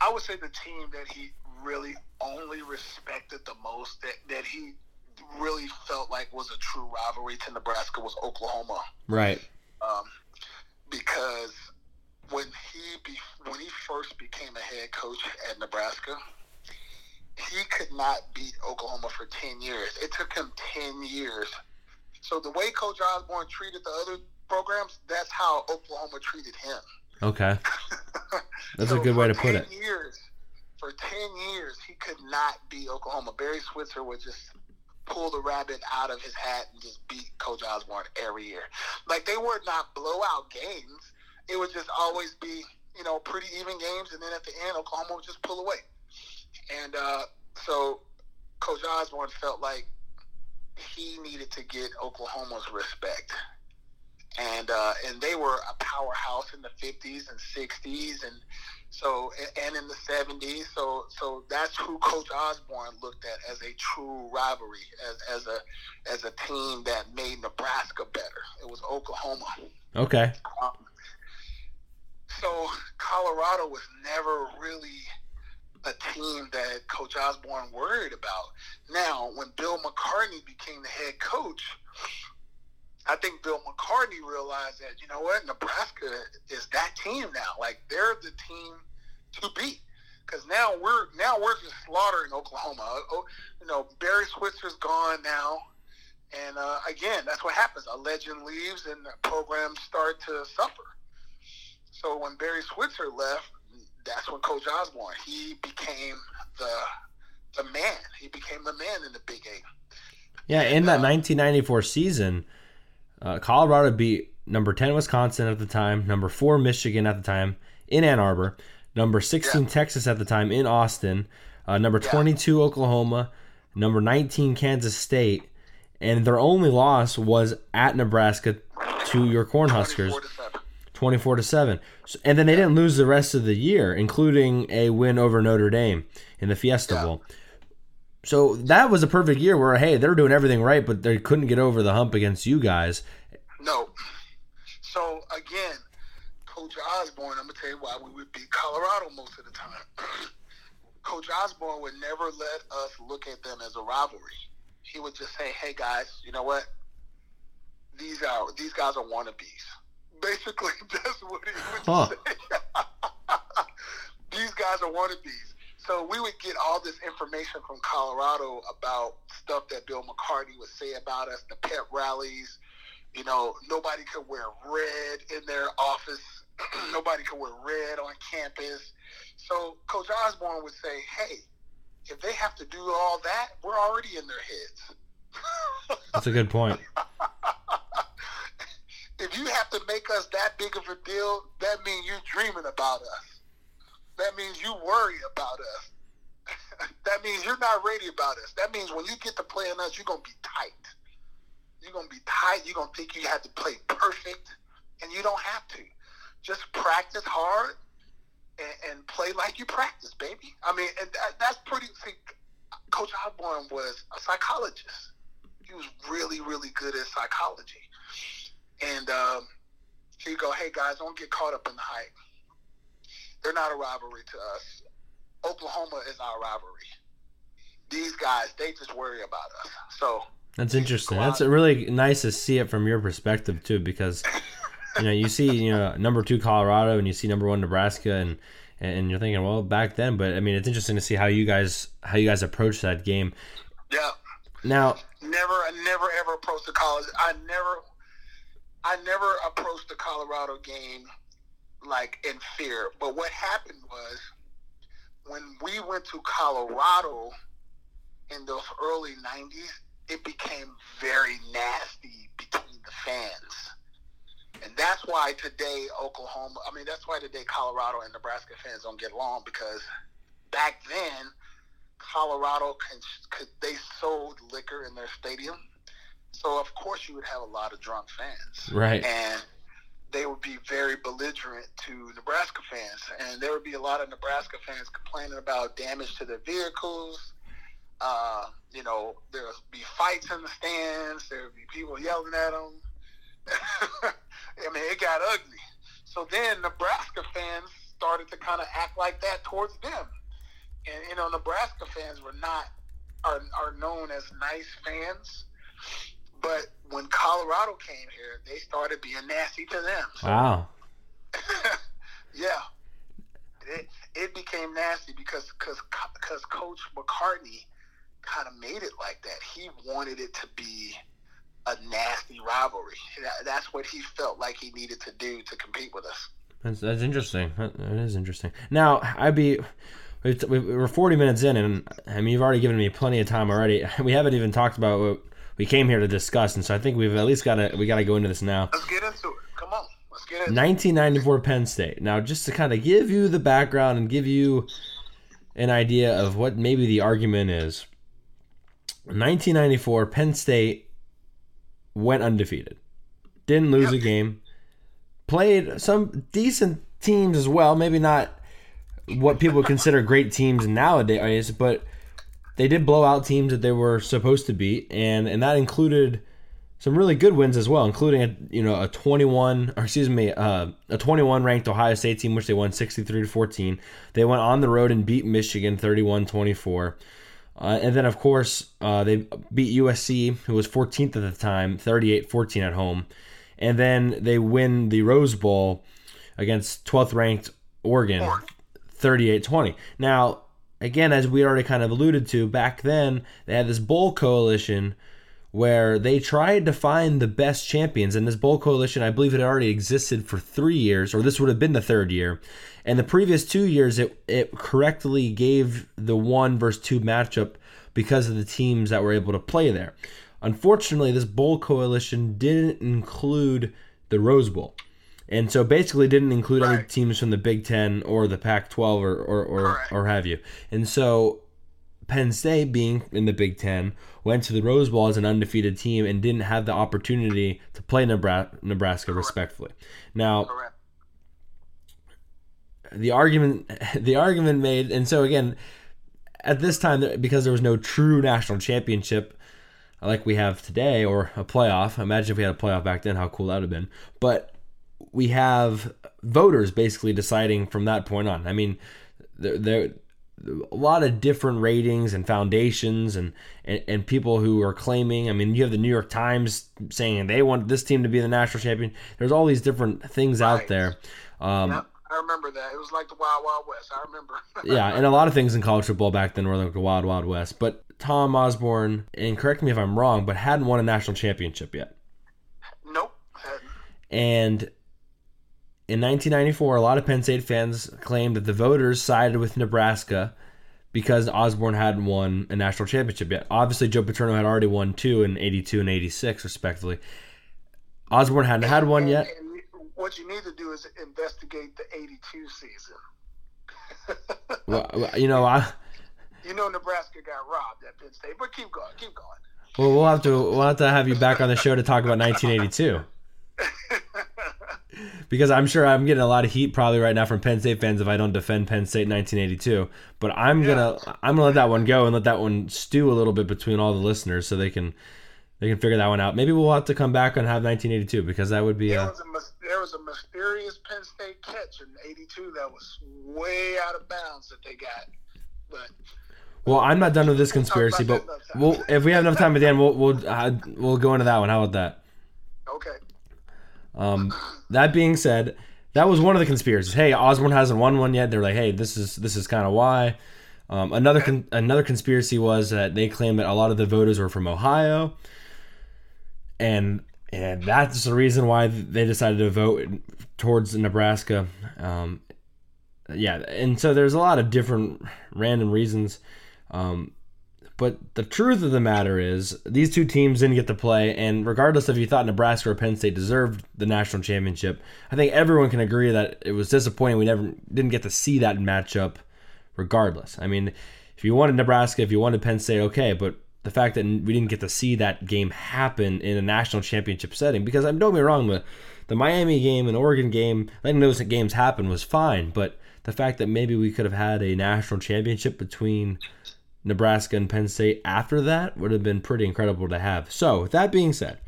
I would say the team that he really only respected the most, that, that he really felt like was a true rivalry to Nebraska was Oklahoma. Right. Um, because when he be, when he first became a head coach at Nebraska, he could not beat Oklahoma for ten years. It took him ten years. So the way Coach Osborne treated the other programs, that's how Oklahoma treated him. Okay. <laughs> That's so a good way to put it. Years, for ten years, he could not beat Oklahoma. Barry Switzer would just pull the rabbit out of his hat and just beat Coach Osborne every year. Like they were not blowout games. It would just always be, you know, pretty even games, and then at the end, Oklahoma would just pull away. And uh, so Coach Osborne felt like he needed to get Oklahoma's respect. And uh, and they were a powerhouse in the 50s and 60s, and so and in the seventies, so so that's who Coach Osborne looked at as a true rivalry, as as a as a team that made Nebraska better. It was Oklahoma. Okay. Um, so Colorado was never really a team that Coach Osborne worried about. Now, when Bill McCartney became the head coach, I think Bill McCartney realized that you know what Nebraska is that team now. Like they're the team to beat because now we're now we're just slaughtering Oklahoma. Oh, you know Barry Switzer's gone now, and uh, again that's what happens. A legend leaves and programs start to suffer. So when Barry Switzer left, that's when Coach Osborne he became the the man. He became the man in the Big Eight. Yeah, in that 1994 season uh, Colorado beat number 10 Wisconsin at the time, number 4 Michigan at the time in Ann Arbor, number 16 yeah. Texas at the time in Austin, uh, number yeah. 22 Oklahoma, number 19 Kansas State, and their only loss was at Nebraska to your Cornhuskers. 24 to 7. So, and then they didn't lose the rest of the year, including a win over Notre Dame in the Fiesta yeah. Bowl. So that was a perfect year where hey, they're doing everything right, but they couldn't get over the hump against you guys. No. So again, Coach Osborne, I'm gonna tell you why we would beat Colorado most of the time. <clears throat> Coach Osborne would never let us look at them as a rivalry. He would just say, "Hey guys, you know what? These are these guys are wannabes." Basically, <laughs> that's what he would huh. say. <laughs> these guys are wannabes. so we would get all this information from Colorado about stuff that Bill McCartney would say about us, the pep rallies. You know, nobody could wear red in their office. <clears throat> nobody could wear red on campus. So Coach Osborne would say, "Hey, if they have to do all that, we're already in their heads." That's a good point. <laughs> if you have to make us that big of a deal, that means you're dreaming about us. That means you worry about us. <laughs> that means you're not ready about us. That means when you get to playing us, you're gonna be tight. You're gonna be tight. You're gonna think you have to play perfect, and you don't have to. Just practice hard and, and play like you practice, baby. I mean, and that, that's pretty. See, Coach Osborne was a psychologist. He was really, really good at psychology. And um, he'd go, "Hey guys, don't get caught up in the hype. They're not a rivalry to us. Oklahoma is our rivalry. These guys, they just worry about us. So that's interesting. That's really nice to see it from your perspective too, because you know you see you know number two Colorado and you see number one Nebraska and and you're thinking well back then, but I mean it's interesting to see how you guys how you guys approach that game. Yeah. Now. Never, I never ever approached the college. I never, I never approached the Colorado game like in fear. But what happened was when we went to Colorado in those early 90s, it became very nasty between the fans. And that's why today Oklahoma, I mean, that's why today Colorado and Nebraska fans don't get along because back then Colorado could, they sold liquor in their stadium. So of course you would have a lot of drunk fans. Right. And they would be very belligerent to Nebraska fans, and there would be a lot of Nebraska fans complaining about damage to their vehicles. Uh, you know, there would be fights in the stands. There would be people yelling at them. <laughs> I mean, it got ugly. So then Nebraska fans started to kind of act like that towards them, and you know, Nebraska fans were not are are known as nice fans. But when Colorado came here, they started being nasty to them. So, wow. <laughs> yeah. It, it became nasty because cause, cause Coach McCartney kind of made it like that. He wanted it to be a nasty rivalry. That's what he felt like he needed to do to compete with us. That's, that's interesting. That, that is interesting. Now, I'd be. We're 40 minutes in, and I mean, you've already given me plenty of time already. <laughs> We haven't even talked about what we came here to discuss, and so I think we've at least got to we got to go into this now. Let's get into it. Come on, let's get into 1994 Penn State. Now, just to kind of give you the background and give you an idea of what maybe the argument is. 1994 Penn State went undefeated, didn't lose yep. a game, played some decent teams as well. Maybe not what people consider great teams nowadays, but they did blow out teams that they were supposed to beat, and and that included some really good wins as well, including a you know a 21 or excuse me uh, a 21 ranked Ohio State team which they won 63 to 14. They went on the road and beat Michigan 31-24. Uh, and then of course uh, they beat USC who was 14th at the time 38-14 at home. And then they win the Rose Bowl against 12th ranked Oregon 38-20. Now again, as we already kind of alluded to, back then they had this bowl coalition where they tried to find the best champions. And this bowl coalition, I believe, had already existed for three years, or this would have been the third year. And the previous two years, it, it correctly gave the one versus two matchup because of the teams that were able to play there. Unfortunately, this bowl coalition didn't include the Rose Bowl and so basically didn't include right. any teams from the Big Ten or the Pac-12 or or or, or have you. And so Penn State, being in the Big Ten, went to the Rose Bowl as an undefeated team and didn't have the opportunity to play Nebraska, Nebraska respectfully. Now, Correct. the argument <laughs> the argument made, and so again, at this time, because there was no true national championship like we have today or a playoff. Imagine if we had a playoff back then, how cool that would have been. But we have voters basically deciding from that point on. I mean, there, there a lot of different ratings and foundations and, and, and people who are claiming. I mean, you have the New York Times saying they want this team to be the national champion. There's all these different things right. out there. Um. I remember that. It was like the Wild Wild West. I remember. <laughs> yeah, and a lot of things in college football back then were like the Wild Wild West. But Tom Osborne, and correct me if I'm wrong, but hadn't won a national championship yet. Nope. And in 1994, a lot of Penn State fans claimed that the voters sided with Nebraska because Osborne hadn't won a national championship yet. Obviously, Joe Paterno had already won two in 82 and 86, respectively. Osborne hadn't had one yet. And, and what you need to do is investigate the 82 season. <laughs> well, you know, I. You know, Nebraska got robbed at Penn State, but keep going, keep going. Well, we'll have to we'll have to have you back on the show to talk about 1982. <laughs> because I'm sure I'm getting a lot of heat probably right now from Penn State fans if I don't defend Penn State 1982. But I'm yeah. gonna I'm gonna let that one go and let that one stew a little bit between all the listeners so they can they can figure that one out. Maybe we'll have to come back and have 1982 because that would be. There, was, a, there was a mysterious Penn State catch in '82 that was way out of bounds that they got, but. Well, I'm not done with this conspiracy, but we'll, if we have enough time at the end, we'll we'll uh, we'll go into that one. How about that? Okay. Um, that being said, that was one of the conspiracies. Hey, Osborne hasn't won one yet. They're like, hey, this is this is kind of why. Um, another con- another conspiracy was that they claimed that a lot of the voters were from Ohio, and and that's the reason why they decided to vote towards Nebraska. Um, yeah, and so there's a lot of different random reasons. Um, but the truth of the matter is, these two teams didn't get to play, and regardless if you thought Nebraska or Penn State deserved the national championship, I think everyone can agree that it was disappointing we never didn't get to see that matchup. Regardless, I mean, if you wanted Nebraska, if you wanted Penn State, okay, but the fact that we didn't get to see that game happen in a national championship setting, because I'm don't get me wrong, the the Miami game and Oregon game, letting those games happen was fine, but the fact that maybe we could have had a national championship between Nebraska and Penn State after that would have been pretty incredible to have. So, with that being said,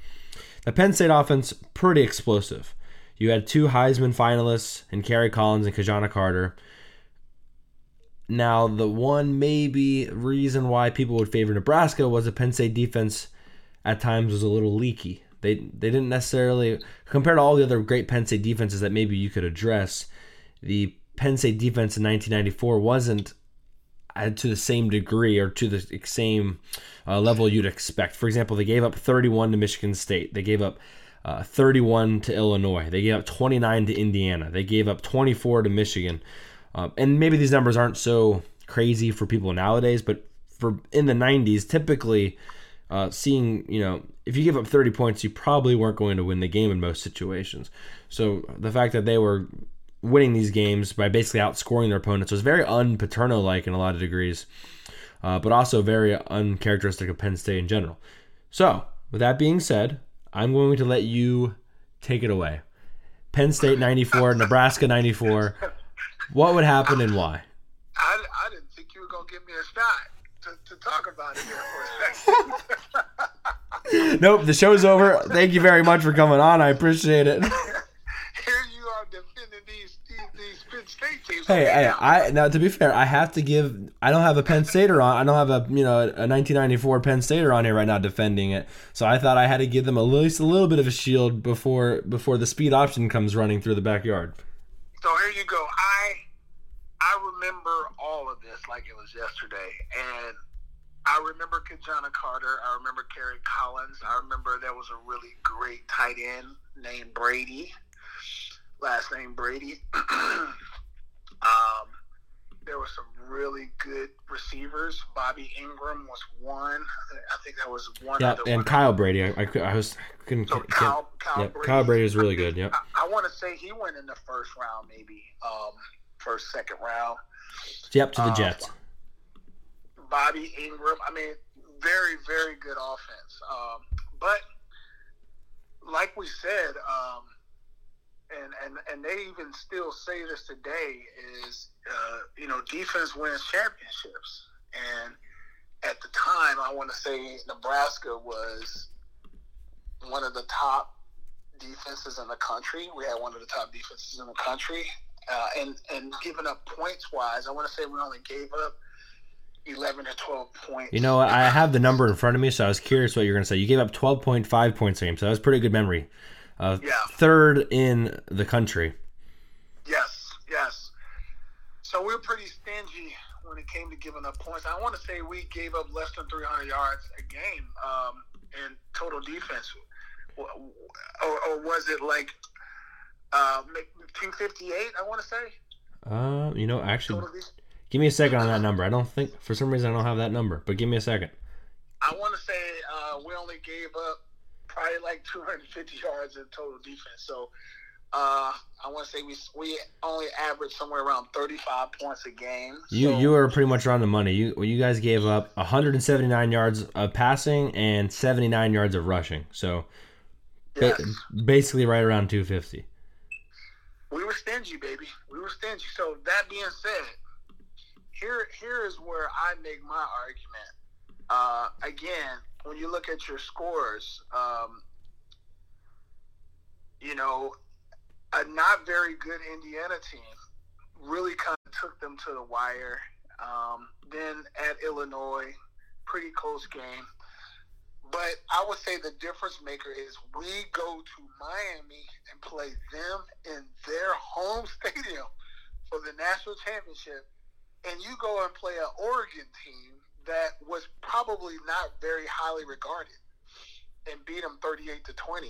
the Penn State offense pretty explosive. You had two Heisman finalists in Kerry Collins and Ki-Jana Carter. Now, the one maybe reason why people would favor Nebraska was the Penn State defense at times was a little leaky. They they didn't necessarily compared to all the other great Penn State defenses that maybe you could address. The Penn State defense in 1994 wasn't to the same degree or to the same uh, level you'd expect. For example, they gave up 31 to Michigan State. They gave up uh, 31 to Illinois. They gave up 29 to Indiana. They gave up 24 to Michigan. Um, and maybe these numbers aren't so crazy for people nowadays, but for in the 90s, typically uh, seeing, you know, if you give up 30 points, you probably weren't going to win the game in most situations. So the fact that they were winning these games by basically outscoring their opponents was very un-Paterno like in a lot of degrees, uh, but also very uncharacteristic of Penn State in general. So, with that being said, I'm going to let you take it away. Penn State 94, <laughs> Nebraska 94. What would happen and why? I, I didn't think you were going to give me a shot to, to talk about it here for a second. <laughs> nope, the show's over. Thank you very much for coming on. I appreciate it. <laughs> Hey, hey, I now to be fair, I have to give. I don't have a Penn Stater on. I don't have a you know a 1994 Penn Stater on here right now defending it. So I thought I had to give them at least a little bit of a shield before before the speed option comes running through the backyard. So here you go. I I remember all of this like it was yesterday, and I remember Ki-Jana Carter. I remember Kerry Collins. I remember there was a really great tight end named Brady. Last name Brady. <clears throat> Um, there were some really good receivers. Bobby Engram was one. I think that was one. Yeah, and one. Kyle Brady. I, I, I was couldn't. So Kyle, Kyle, yeah, Brady, Kyle Brady is really good. Yeah. I, I want to say he went in the first round, maybe um, first second round. Yep, to the um, Jets. Bobby Engram. I mean, very very good offense. Um, but like we said, um, and and and they even still say this today is uh, you know defense wins championships. And at the time I want to say Nebraska was one of the top defenses in the country. We had one of the top defenses in the country. Uh, and and giving up points wise I want to say we only gave up 11 to 12 points. You know I have the number in front of me so I was curious what you're going to say. You gave up 12.5 points a game so that was pretty good memory uh, yeah. third in the country. Yes, yes. So we were pretty stingy when it came to giving up points. I want to say we gave up less than 300 yards a game um, in total defense, or, or was it like uh, 258? I want to say. Uh, you know, actually, give me a second on that number. I don't think for some reason I don't have that number, but give me a second. I want to say uh, we only gave up probably like 250 yards in total defense. So uh, I want to say we we only averaged somewhere around 35 points a game. You so, you were pretty much around the money. You you guys gave up 179 yards of passing and 79 yards of rushing. So yes. ba- basically right around 250. We were stingy, baby. We were stingy. So that being said, here here is where I make my argument. Uh, again, when you look at your scores, um, you know, a not very good Indiana team really kind of took them to the wire. Um, then at Illinois, pretty close game. But I would say the difference maker is we go to Miami and play them in their home <laughs> stadium for the national championship, and you go and play an Oregon team that was probably not very highly regarded and beat them 38 to 20.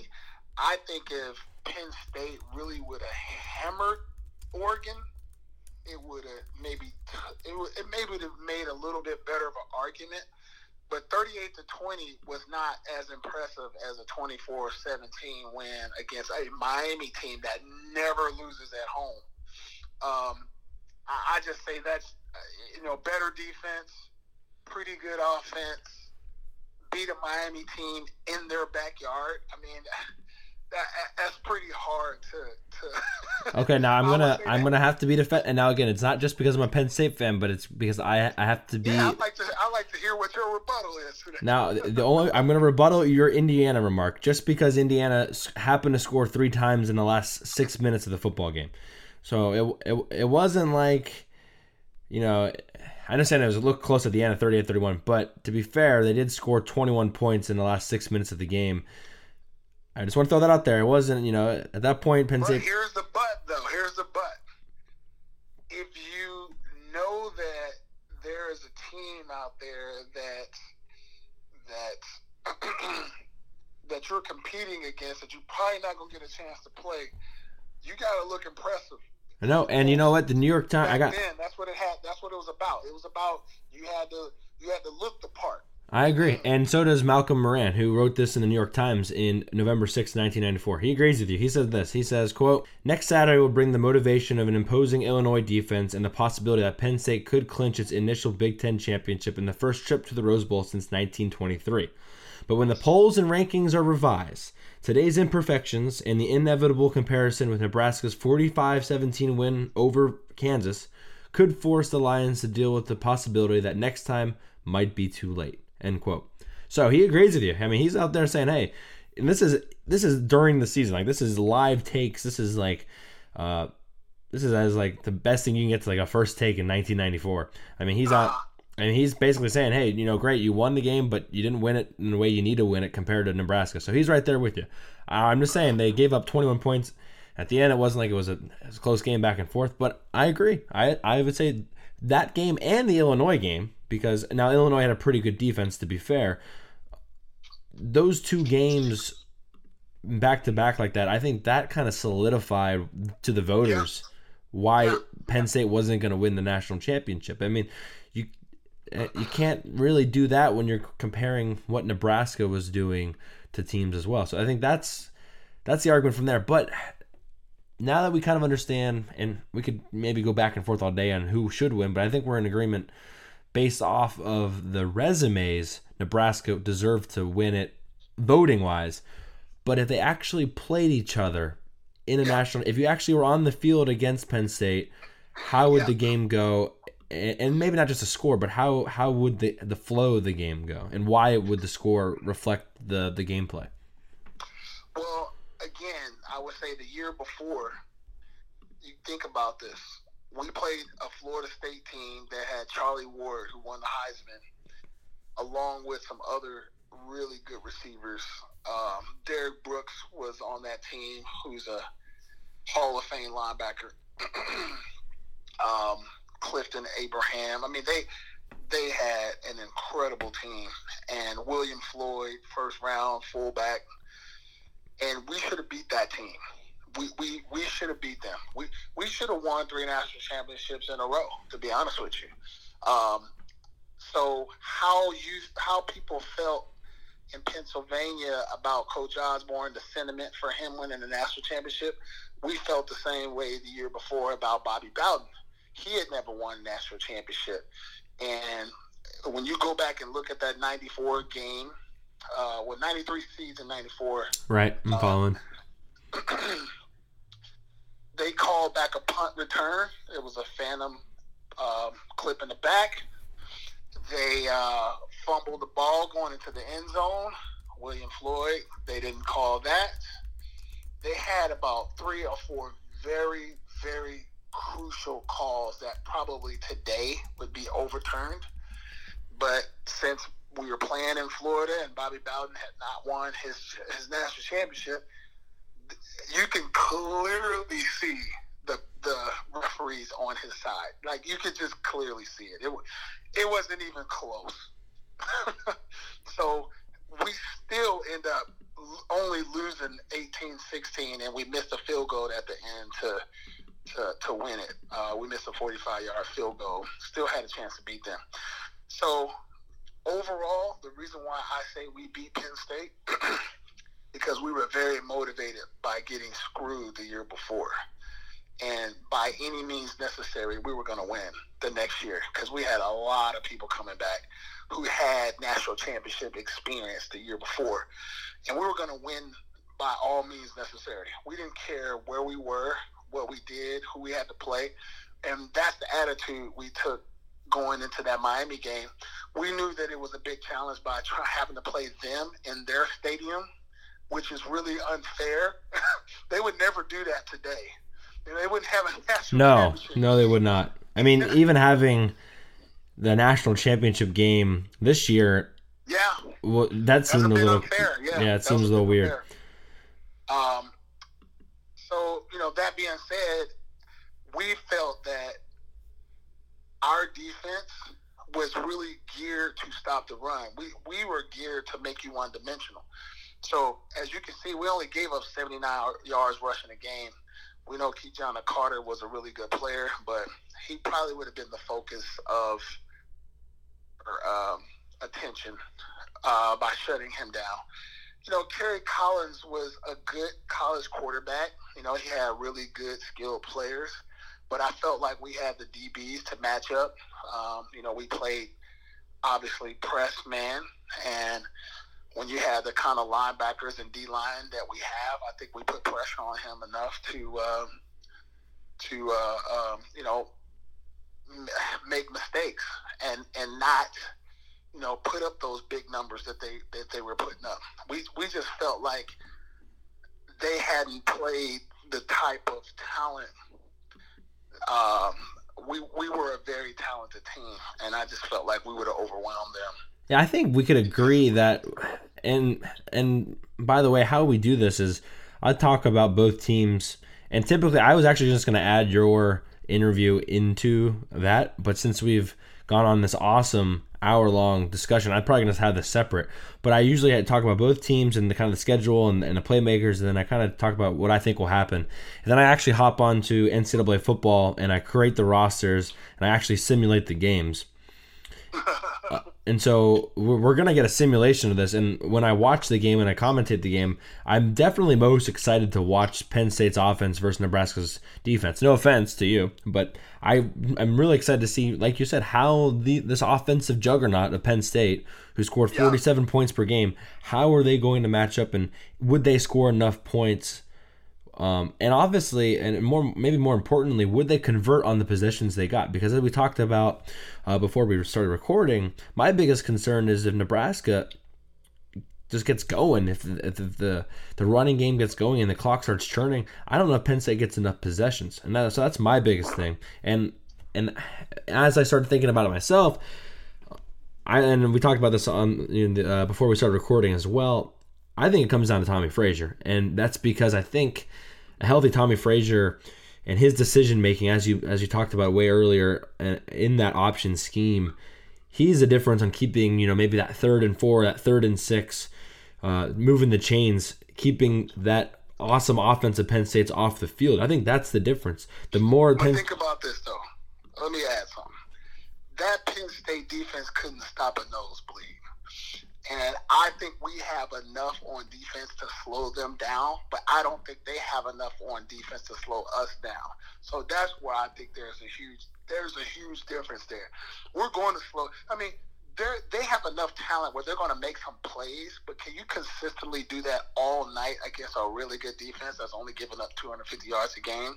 I think if Penn State really would have hammered Oregon, it would have maybe <laughs> it, would, it maybe would have made a little bit better of an argument. But 38 to 20 was not as impressive as a 24-17 win against a Miami team that never loses at home. Um, I, I just say that's you know better defense, pretty good offense, beat a Miami team in their backyard. I mean. <laughs> that, that's pretty hard to. to <laughs> okay, now I'm gonna I'm gonna have to be defend. And now again, it's not just because I'm a Penn State fan, but it's because I I have to be. Yeah, I like to I like to hear what your rebuttal is. Today. Now the only I'm gonna rebuttal your Indiana remark just because Indiana happened to score three times in the last six minutes of the football game, so it it, it wasn't like, you know. I understand it was a little close at the end of 38-31, but to be fair, they did score 21 points in the last six minutes of the game. I just want to throw that out there. It wasn't, you know, at that point, Penn State. But here's the but, though. Here's the but. If you know that there is a team out there that that <clears throat> that you're competing against that you're probably not gonna get a chance to play, you gotta look impressive. I know, and you know what? The New York Times. I got. Then, that's what it had. That's what it was about. It was about you had to you had to look the part. I agree. And so does Malcolm Moran, who wrote this in the New York Times in November 6, 1994. He agrees with you. He says this. He says, quote, Next Saturday will bring the motivation of an imposing Illinois defense and the possibility that Penn State could clinch its initial Big Ten championship in the first trip to the Rose Bowl since 1923. But when the polls and rankings are revised, today's imperfections and the inevitable comparison with Nebraska's 45 17 win over Kansas could force the Lions to deal with the possibility that next time might be too late. End quote. So he agrees with you. I mean, he's out there saying, "Hey, and this is this is during the season. Like this is live takes. This is like, uh, this is as like the best thing you can get to like a first take in 1994. I mean, he's out." And he's basically saying, "Hey, you know, great, you won the game, but you didn't win it in the way you need to win it compared to Nebraska." So he's right there with you. Uh, I'm just saying they gave up 21 points at the end. It wasn't like it was a, it was a close game back and forth, but I agree. I I would say that game and the Illinois game because now Illinois had a pretty good defense to be fair. Those two games back to back like that, I think that kind of solidified to the voters yeah. why yeah. Penn State wasn't going to win the national championship. I mean, you Eh, you can't really do that when you're comparing what Nebraska was doing to teams as well. So I think that's that's the argument from there. But now that we kind of understand, and we could maybe go back and forth all day on who should win, but I think we're in agreement based off of the resumes, Nebraska deserved to win it voting wise. But if they actually played each other in a national, if you actually were on the field against Penn State, how would yeah. the game go? And maybe not just a score, but how how would the the flow of the game go, and why would the score reflect the the gameplay? Well, again, I would say the year before, you think about this we played a Florida State team that had Charlie Ward, who won the Heisman, along with some other really good receivers. Um, Derrick Brooks was on that team, who's a Hall of Fame linebacker. <clears throat> um, Clifton Abraham. I mean, they they had an incredible team, and William Floyd, first round fullback, and we should have beat that team. We, we, we should have beat them. We we should have won three national championships in a row. To be honest with you, um, so how you how people felt in Pennsylvania about Coach Osborne, the sentiment for him winning the national championship, we felt the same way the year before about Bobby Bowden. He had never won a national championship. And when you go back and look at that 94 game, uh, well, 93 season, 94. Right, I'm uh, following. <clears throat> they called back a punt return. It was a phantom um, clip in the back. They uh, fumbled the ball going into the end zone. William Floyd, they didn't call that. They had about three or four very, very crucial calls that probably today would be overturned. But since we were playing in Florida and Bobby Bowden had not won his his national championship, you can clearly see the the referees on his side. Like you could just clearly see it. It it wasn't even close. <laughs> so we still end up only losing 18-16 and we missed a field goal at the end to to, to win it. Uh, we missed a 45 yard field goal. Still had a chance to beat them. So overall, the reason why I say we beat Penn State <clears throat> because we were very motivated by getting screwed the year before. And by any means necessary, we were going to win the next year because we had a lot of people coming back who had national championship experience the year before. And we were going to win by all means necessary. We didn't care where we were what we did, who we had to play. And that's the attitude we took going into that Miami game. We knew that it was a big challenge by try, <laughs> having to play them in their stadium, which is really unfair. <laughs> they would never do that today. They wouldn't have a national No, no, they would not. I mean, even having the national championship game this year. Yeah. Well, that seemed a, a little. Unfair. Yeah, yeah it seems a little weird. Um, so, you know, that being said, we felt that our defense was really geared to stop the run. We we were geared to make you one dimensional. So as you can see, we only gave up 79 yards rushing a game. We know Ki-Jana Carter was a really good player, but he probably would have been the focus of um, attention uh, by shutting him down you know, Kerry Collins was a good college quarterback. You know, he had really good skilled players, but I felt like we had the DBs to match up. Um, you know, we played obviously press man, and when you had the kind of linebackers and D line that we have, I think we put pressure on him enough to um, to uh, um, you know make mistakes and and not you know, put up those big numbers that they that they were putting up. We we just felt like they hadn't played the type of talent. Um, we we were a very talented team, and I just felt like we would have overwhelmed them. Yeah, I think we could agree that, and and by the way, how we do this is I talk about both teams, and typically I was actually just going to add your interview into that, but since we've gone on this awesome hour long discussion. I'm probably to have this separate, but I usually talk about both teams and the kind of the schedule and, and the playmakers, and then I kind of talk about what I think will happen. And then I actually hop onto NCAA football and I create the rosters and I actually simulate the games. <laughs> Uh, and so we're going to get a simulation of this. And when I watch the game and I commentate the game, I'm definitely most excited to watch Penn State's offense versus Nebraska's defense. No offense to you, but I I'm really excited to see, like you said, how the this offensive juggernaut of Penn State, who scored 47 yeah. points per game, how are they going to match up, and would they score enough points? Um, and obviously, and more maybe more importantly, would they convert on the positions they got? Because as we talked about uh, before we started recording, my biggest concern is if Nebraska just gets going, if, if the the running game gets going and the clock starts churning, I don't know if Penn State gets enough possessions, and that, so that's my biggest thing. And and as I started thinking about it myself, I and we talked about this on the, uh, before we started recording as well. I think it comes down to Tommie Frazier, and that's because I think a healthy Tommie Frazier and his decision making, as you as you talked about way earlier, uh, in that option scheme, he's a difference on keeping you know maybe that third and four, that third and six, uh, moving the chains, keeping that awesome offense of Penn State's off the field. I think that's the difference. The more Penn, think about this though. Let me add something. That Penn State defense couldn't stop a nosebleed. And I think we have enough on defense to slow them down, but I don't think they have enough on defense to slow us down. So that's where I think there's a huge there's a huge difference there. We're going to slow. I mean, they they have enough talent where they're going to make some plays, but can you consistently do that all night against a really good defense that's only giving up 250 yards a game?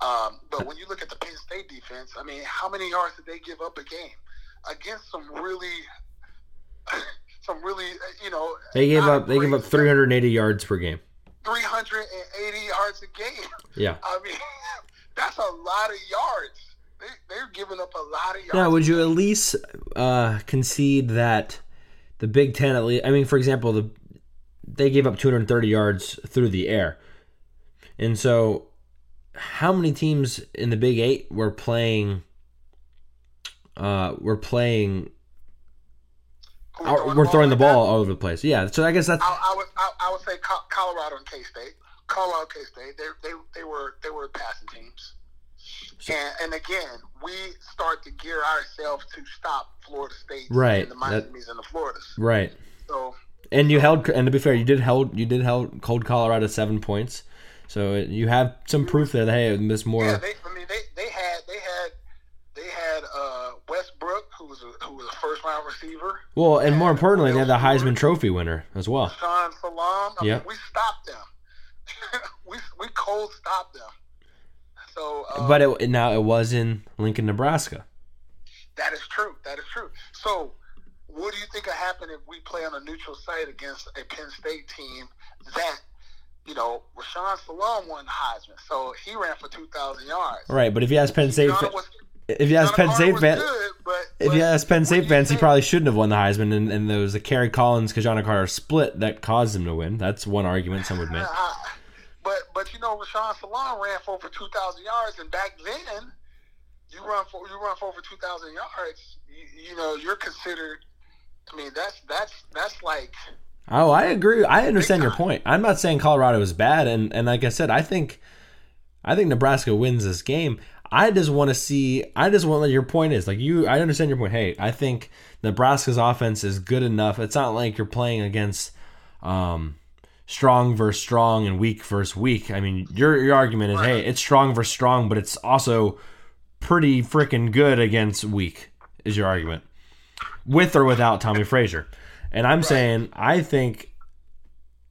Um, but when you look at the Penn State defense, I mean, how many yards did they give up a game against some really, some really, uh, you know, they gave up they gave up 380 yards per game. 380 yards a game. Yeah. <laughs> I mean, <laughs> that's a lot of yards. They, they're giving up a lot of yards. Now, would you at least uh, concede that the Big Ten, at least, I mean, for example, the they gave up 230 yards through the air, and so how many teams in the Big Eight were playing? Uh, were playing. We're, we're throwing the ball all over the place. Yeah, so I guess that's I, I would I, I would say Colorado and K State. Colorado, K State. They, they they were they were passing teams. And, and again, we start to gear ourselves to stop Florida State Right, and the Miami's and the Floridas. right. So And you held, and to be fair, you did held, you did held cold Colorado seven points, so you have some proof there that hey, this more. yeah, they, I mean they, they had they had they had uh, Westbrook who was a, who was a first round receiver. Well, and more importantly, they have the Heisman Trophy winner as well. Sean Salaam. I Yeah. mean, we stopped them. <laughs> we we cold stopped them. So, uh, But it, now it was in Lincoln, Nebraska. that is true. That is true. So, what do you think will happen if we play on a neutral site against a Penn State team that, you know, Rashaan Salaam won the Heisman, so he ran for two thousand yards. Right, but if you ask Penn State, was, if you ask Penn State fans, if you ask Penn State fans, he probably shouldn't have won the Heisman, and, and there was a Kerry Collins, Ki-Jana Carter split that caused him to win. That's one argument some would make. <laughs> But but you know, Rashaan Salaam ran for over two thousand yards, and back then, you run for you run for over two thousand yards. You, you know, you're considered. I mean, that's that's that's like Oh, I agree. I understand your point. I'm not saying Colorado is bad, and and like I said, I think, I think Nebraska wins this game. I just want to see. I just want your point is like you. I understand your point. Hey, I think Nebraska's offense is good enough. It's not like you're playing against um, strong versus strong and weak versus weak. I mean, your your argument is hey, it's strong versus strong, but it's also pretty freaking good against weak. Is your argument with or without Tommie Frazier? And I'm saying I think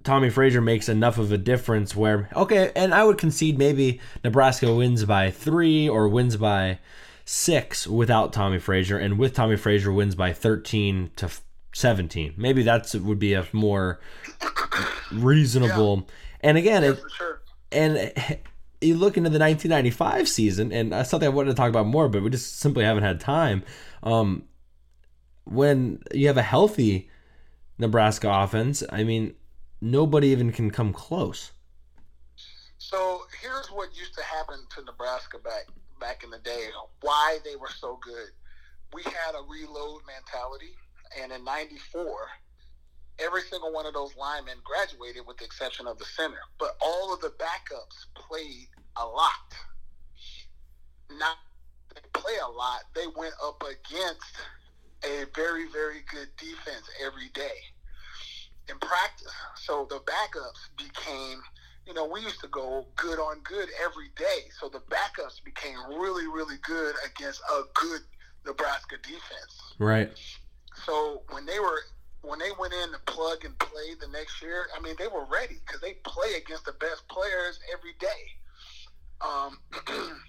Tommie Frazier makes enough of a difference where okay, and I would concede maybe Nebraska wins by three or wins by six without Tommie Frazier, and with Tommie Frazier wins by thirteen to seventeen. Maybe that's would be a more reasonable. And again, it, sure. and <laughs> you look into the 1995 season, and that's something I wanted to talk about more, but we just simply haven't had time. Um, when you have a healthy Nebraska offense, I mean, nobody even can come close. So here's what used to happen to Nebraska back back in the day. Why they were so good. We had a reload mentality, and in '94, every single one of those linemen graduated, with the exception of the center. But all of the backups played a lot. Not they play a lot. They went up against a very very good defense every day in practice. So the backups became you know, we used to go good on good every day. So the backups became really, really good against a good Nebraska defense. Right. So when they were when they went in to plug and play the next year, I mean, they were ready because they play against the best players every day. Um, <clears throat>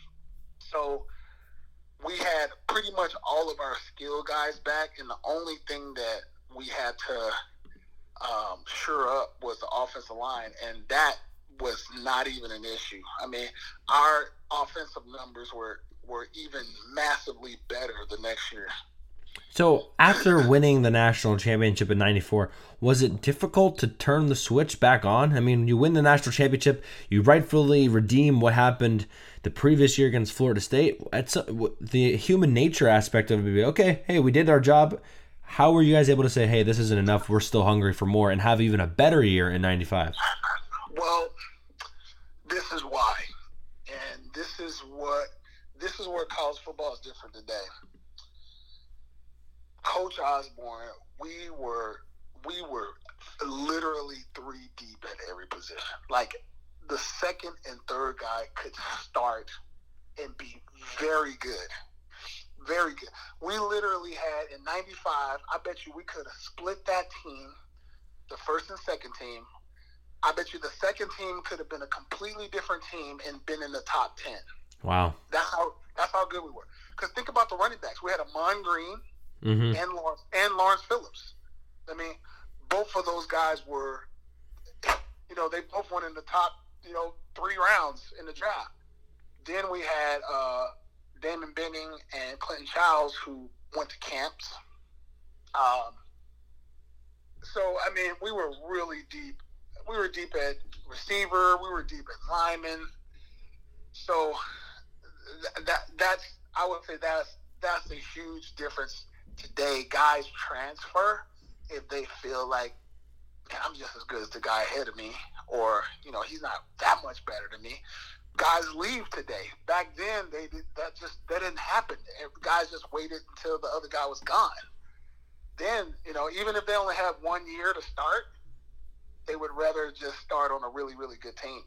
so we had pretty much all of our skill guys back, and the only thing that we had to um, sure up was the offensive line, and that was not even an issue. I mean, our offensive numbers were were even massively better the next year. So after winning the national championship in '94, was it difficult to turn the switch back on? I mean, you win the national championship, you rightfully redeem what happened the previous year against Florida State. It's the human nature aspect of it. Okay, hey, we did our job. How were you guys able to say, hey, this isn't enough? We're still hungry for more, and have even a better year in '95? Well, this is why, and this is what this is where college football is different today Coach Osborne, we were we were literally three deep at every position. Like the second and third guy could start and be very good. Very good. We literally had in 95, I bet you we could have split that team, the first and second team. I bet you the second team could have been a completely different team and been in the top 10. Wow. That's how that's how good we were. Because think about the running backs. We had Ahman Green, mm-hmm. and Lawrence and Lawrence Phillips. I mean, both of those guys were, you know, they both went in the top, you know, three rounds in the draft. Then we had uh, Damon Benning and Clinton Childs who went to camps. Um, so I mean, we were really deep. We were deep at receiver. We were deep at lineman. So that that's I would say that's that's a huge difference today guys transfer if they feel like I'm just as good as the guy ahead of me, or you know he's not that much better than me. Guys leave today. Back then, they did, that just that didn't happen. Guys just waited until the other guy was gone. Then you know, even if they only have one year to start, they would rather just start on a really really good team.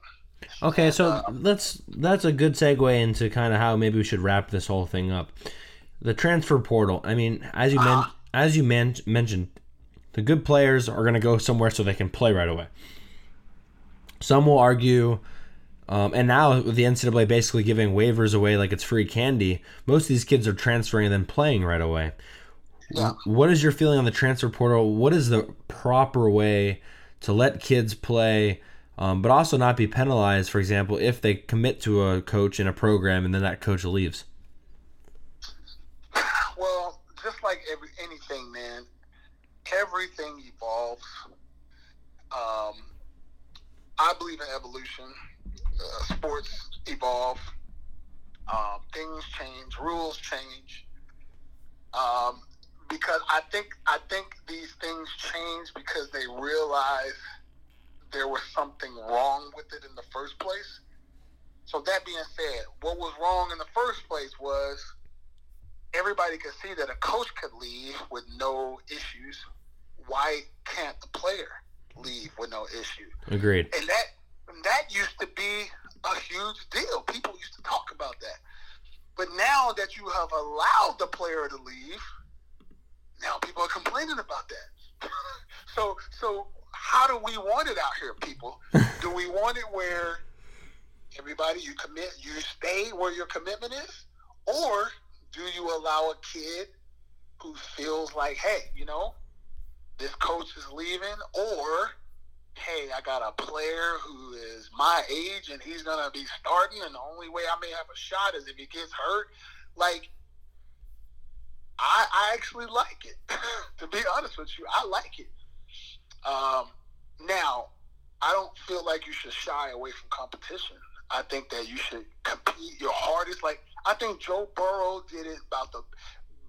Okay, so uh, let's that's a good segue into kind of how maybe we should wrap this whole thing up the transfer portal. I mean, as you men- as you men- mentioned, the good players are going to go somewhere so they can play right away. Some will argue, um, and now with the NCAA basically giving waivers away like it's free candy, most of these kids are transferring and then playing right away. Yeah. What is your feeling on the transfer portal? What is the proper way to let kids play, um, but also not be penalized? For example, if they commit to a coach in a program and then that coach leaves. Well, just like every anything, man, everything evolves. Um, I believe in evolution. Uh, sports evolve. Um, things change. Rules change. Um, because I think I think these things change because they realize there was something wrong with it in the first place. So that being said, what was wrong in the first place was everybody could see that a coach could leave with no issues. Why can't the player leave with no issue? Agreed. And that that used to be a huge deal. People used to talk about that. But now that you have allowed the player to leave, now people are complaining about that. <laughs> so so how do we want it out here, people? <laughs> do we want it where everybody you commit you stay where your commitment is? Or do you allow a kid who feels like, hey, you know, this coach is leaving, or hey, I got a player who is my age and he's gonna be starting, and the only way I may have a shot is if he gets hurt. Like, I, I actually like it. <laughs> to be honest with you, I like it. Um, now, I don't feel like you should shy away from competition. I think that you should compete your hardest. Like I think Joe Burrow did it about the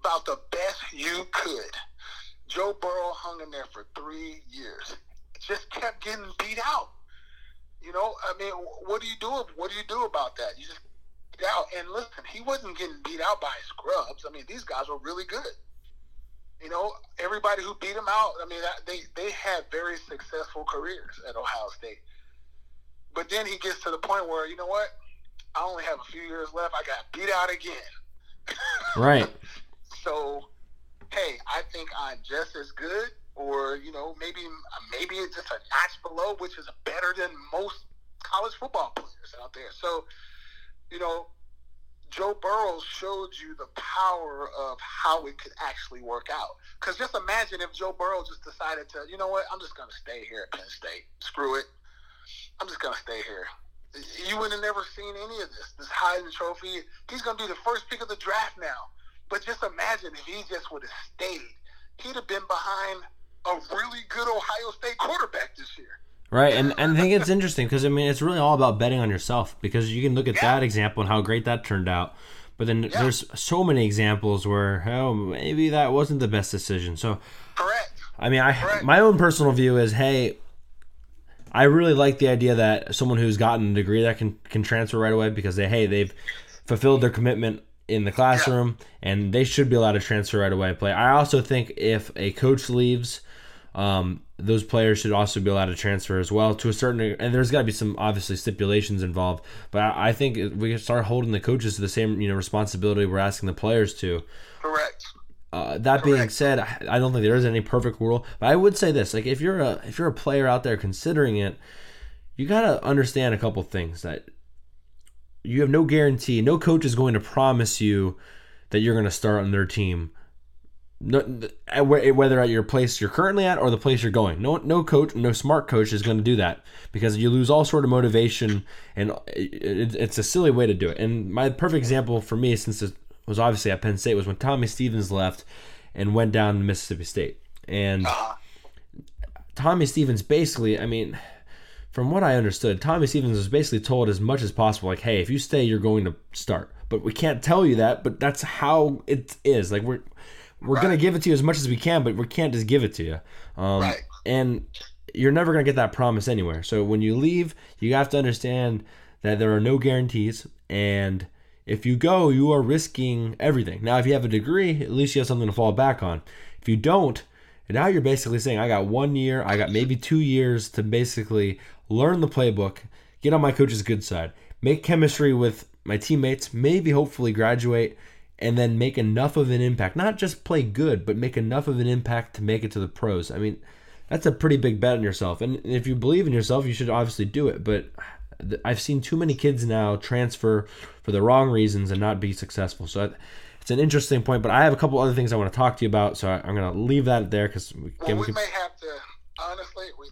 about the best you could. Joe Burrow hung in there for three years. Just kept getting beat out. You know, I mean, what do you do? What do you do about that? You just get out. And listen, he wasn't getting beat out by scrubs. I mean, these guys were really good. You know, everybody who beat him out. I mean, they they had very successful careers at Ohio State. But then he gets to the point where you know what? I only have a few years left. I got beat out again. <laughs> right. So, hey, I think I'm just as good, or you know, maybe maybe it's just a notch below, which is better than most college football players out there. So, you know, Joe Burrow showed you the power of how it could actually work out. Because just imagine if Joe Burrow just decided to, you know what, I'm just going to stay here at Penn State. Screw it. I'm just going to stay here. You would have never seen any of this. This Heisman Trophy. He's going to be the first pick of the draft now. But just imagine if he just would have stayed, he'd have been behind a really good Ohio State quarterback this year. Right, and, and I think it's interesting because I mean it's really all about betting on yourself because you can look at yeah. that example and how great that turned out, but then yeah. there's so many examples where oh maybe that wasn't the best decision. So correct. I mean, I correct. my own personal view is hey, I really like the idea that someone who's gotten a degree that can can transfer right away because they hey they've fulfilled their commitment in the classroom yeah. and they should be allowed to transfer right away play. I also think if a coach leaves um, those players should also be allowed to transfer as well to a certain and there's got to be some obviously stipulations involved but I, I think we start holding the coaches to the same you know responsibility we're asking the players to correct uh, that Correct. being said I don't think there is any perfect rule but I would say this like if you're a if you're a player out there considering it you got to understand a couple things that you have no guarantee no coach is going to promise you that you're going to start on their team no, whether at your place you're currently at or the place you're going. No, no coach, no smart coach is going to do that because you lose all sort of motivation, and uh, it's a silly way to do it. And my perfect example for me, since it was obviously at Penn State, was when Tommy Stevens left and went down to Mississippi State. And ah. Tommy Stevens basically, I mean, from what I understood, Tommy Stevens was basically told as much as possible, like, "Hey, if you stay, you're going to start." But we can't tell you that. But that's how it is. Like we're we're right. gonna give it to you as much as we can, but we can't just give it to you. Um, right. And you're never gonna get that promise anywhere. So when you leave, you have to understand that there are no guarantees, and if you go, you are risking everything. Now, if you have a degree, at least you have something to fall back on. If you don't, now you're basically saying, I got one year, I got maybe two years to basically learn the playbook, get on my coach's good side, make chemistry with my teammates, maybe hopefully graduate, and then make enough of an impact. Not just play good, but make enough of an impact to make it to the pros. I mean, that's a pretty big bet on yourself. And if you believe in yourself, you should obviously do it. But I've seen too many kids now transfer for the wrong reasons and not be successful. So it's an interesting point. But I have a couple other things I want to talk to you about. So I'm going to leave that there because we, well, we, we may have to. Honestly, we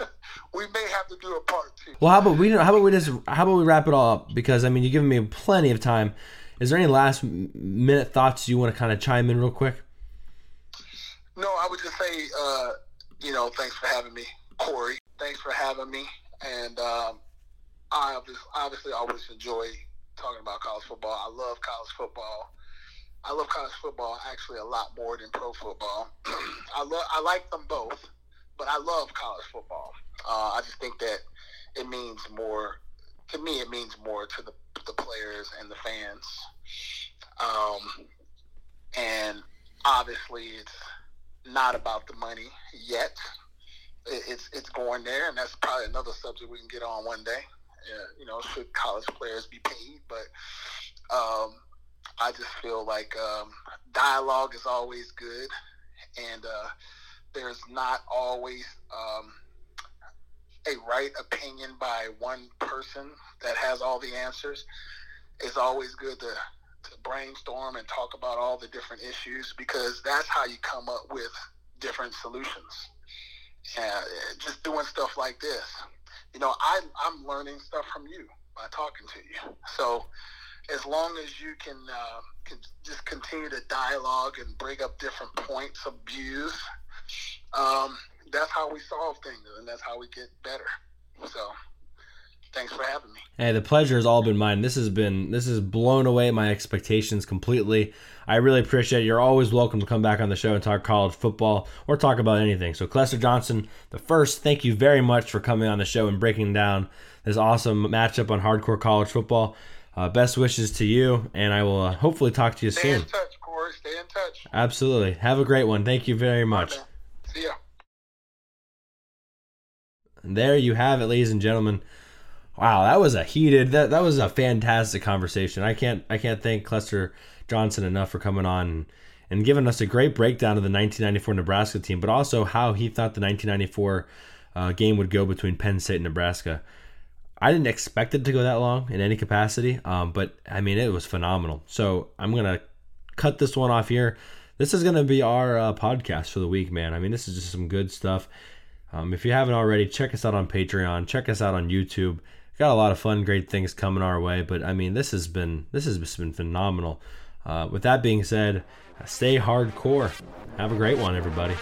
<laughs> we may have to do a part two. Well, how about we? How about we just? How about we wrap it all up? Because I mean, you've given me plenty of time. Is there any last minute thoughts you want to kind of chime in real quick? No, I would just say, uh, you know, thanks for having me, Corey. Thanks for having me, and um, I obviously always enjoy talking about college football. I love college football. I love college football actually a lot more than pro football. <clears throat> I love I like them both, but I love college football. Uh, I just think that it means more to me. It means more to the the players and the fans. Um, and obviously, it's not about the money yet. It's it's going there, and that's probably another subject we can get on one day. You know, should college players be paid? But um, I just feel like um, dialogue is always good, and uh, there's not always um, a right opinion by one person that has all the answers. It's always good to, to brainstorm and talk about all the different issues because that's how you come up with different solutions. And just doing stuff like this, you know, I, I'm learning stuff from you by talking to you. So as long as you can, uh, can just continue to dialogue and bring up different points of views, um, that's how we solve things, and that's how we get better. So, thanks for having me. Hey, the pleasure has all been mine. This has been this has blown away my expectations completely. I really appreciate it. You're always welcome to come back on the show and talk college football or talk about anything. So, Clester Johnson, the first, thank you very much for coming on the show and breaking down this awesome matchup on hardcore college football. Uh, best wishes to you, and I will uh, hopefully talk to you Stay soon. Stay in touch, Corey. Stay in touch. Absolutely. Have a great one. Thank you very much. See ya. And there you have it, ladies and gentlemen. Wow, that was a heated that that was a fantastic conversation. I can't I can't thank Clester Johnson enough for coming on and, and giving us a great breakdown of the 1994 Nebraska team, but also how he thought the 1994 uh, game would go between Penn State and Nebraska. I didn't expect it to go that long in any capacity, um, but I mean it was phenomenal. So I'm gonna cut this one off here. This is gonna be our uh, podcast for the week, man. I mean this is just some good stuff. Um, if you haven't already, check us out on Patreon. Check us out on YouTube got a lot of fun, great things coming our way. But I mean, this has been this has been phenomenal. Uh, with that being said, stay hardcore. Have a great one, everybody.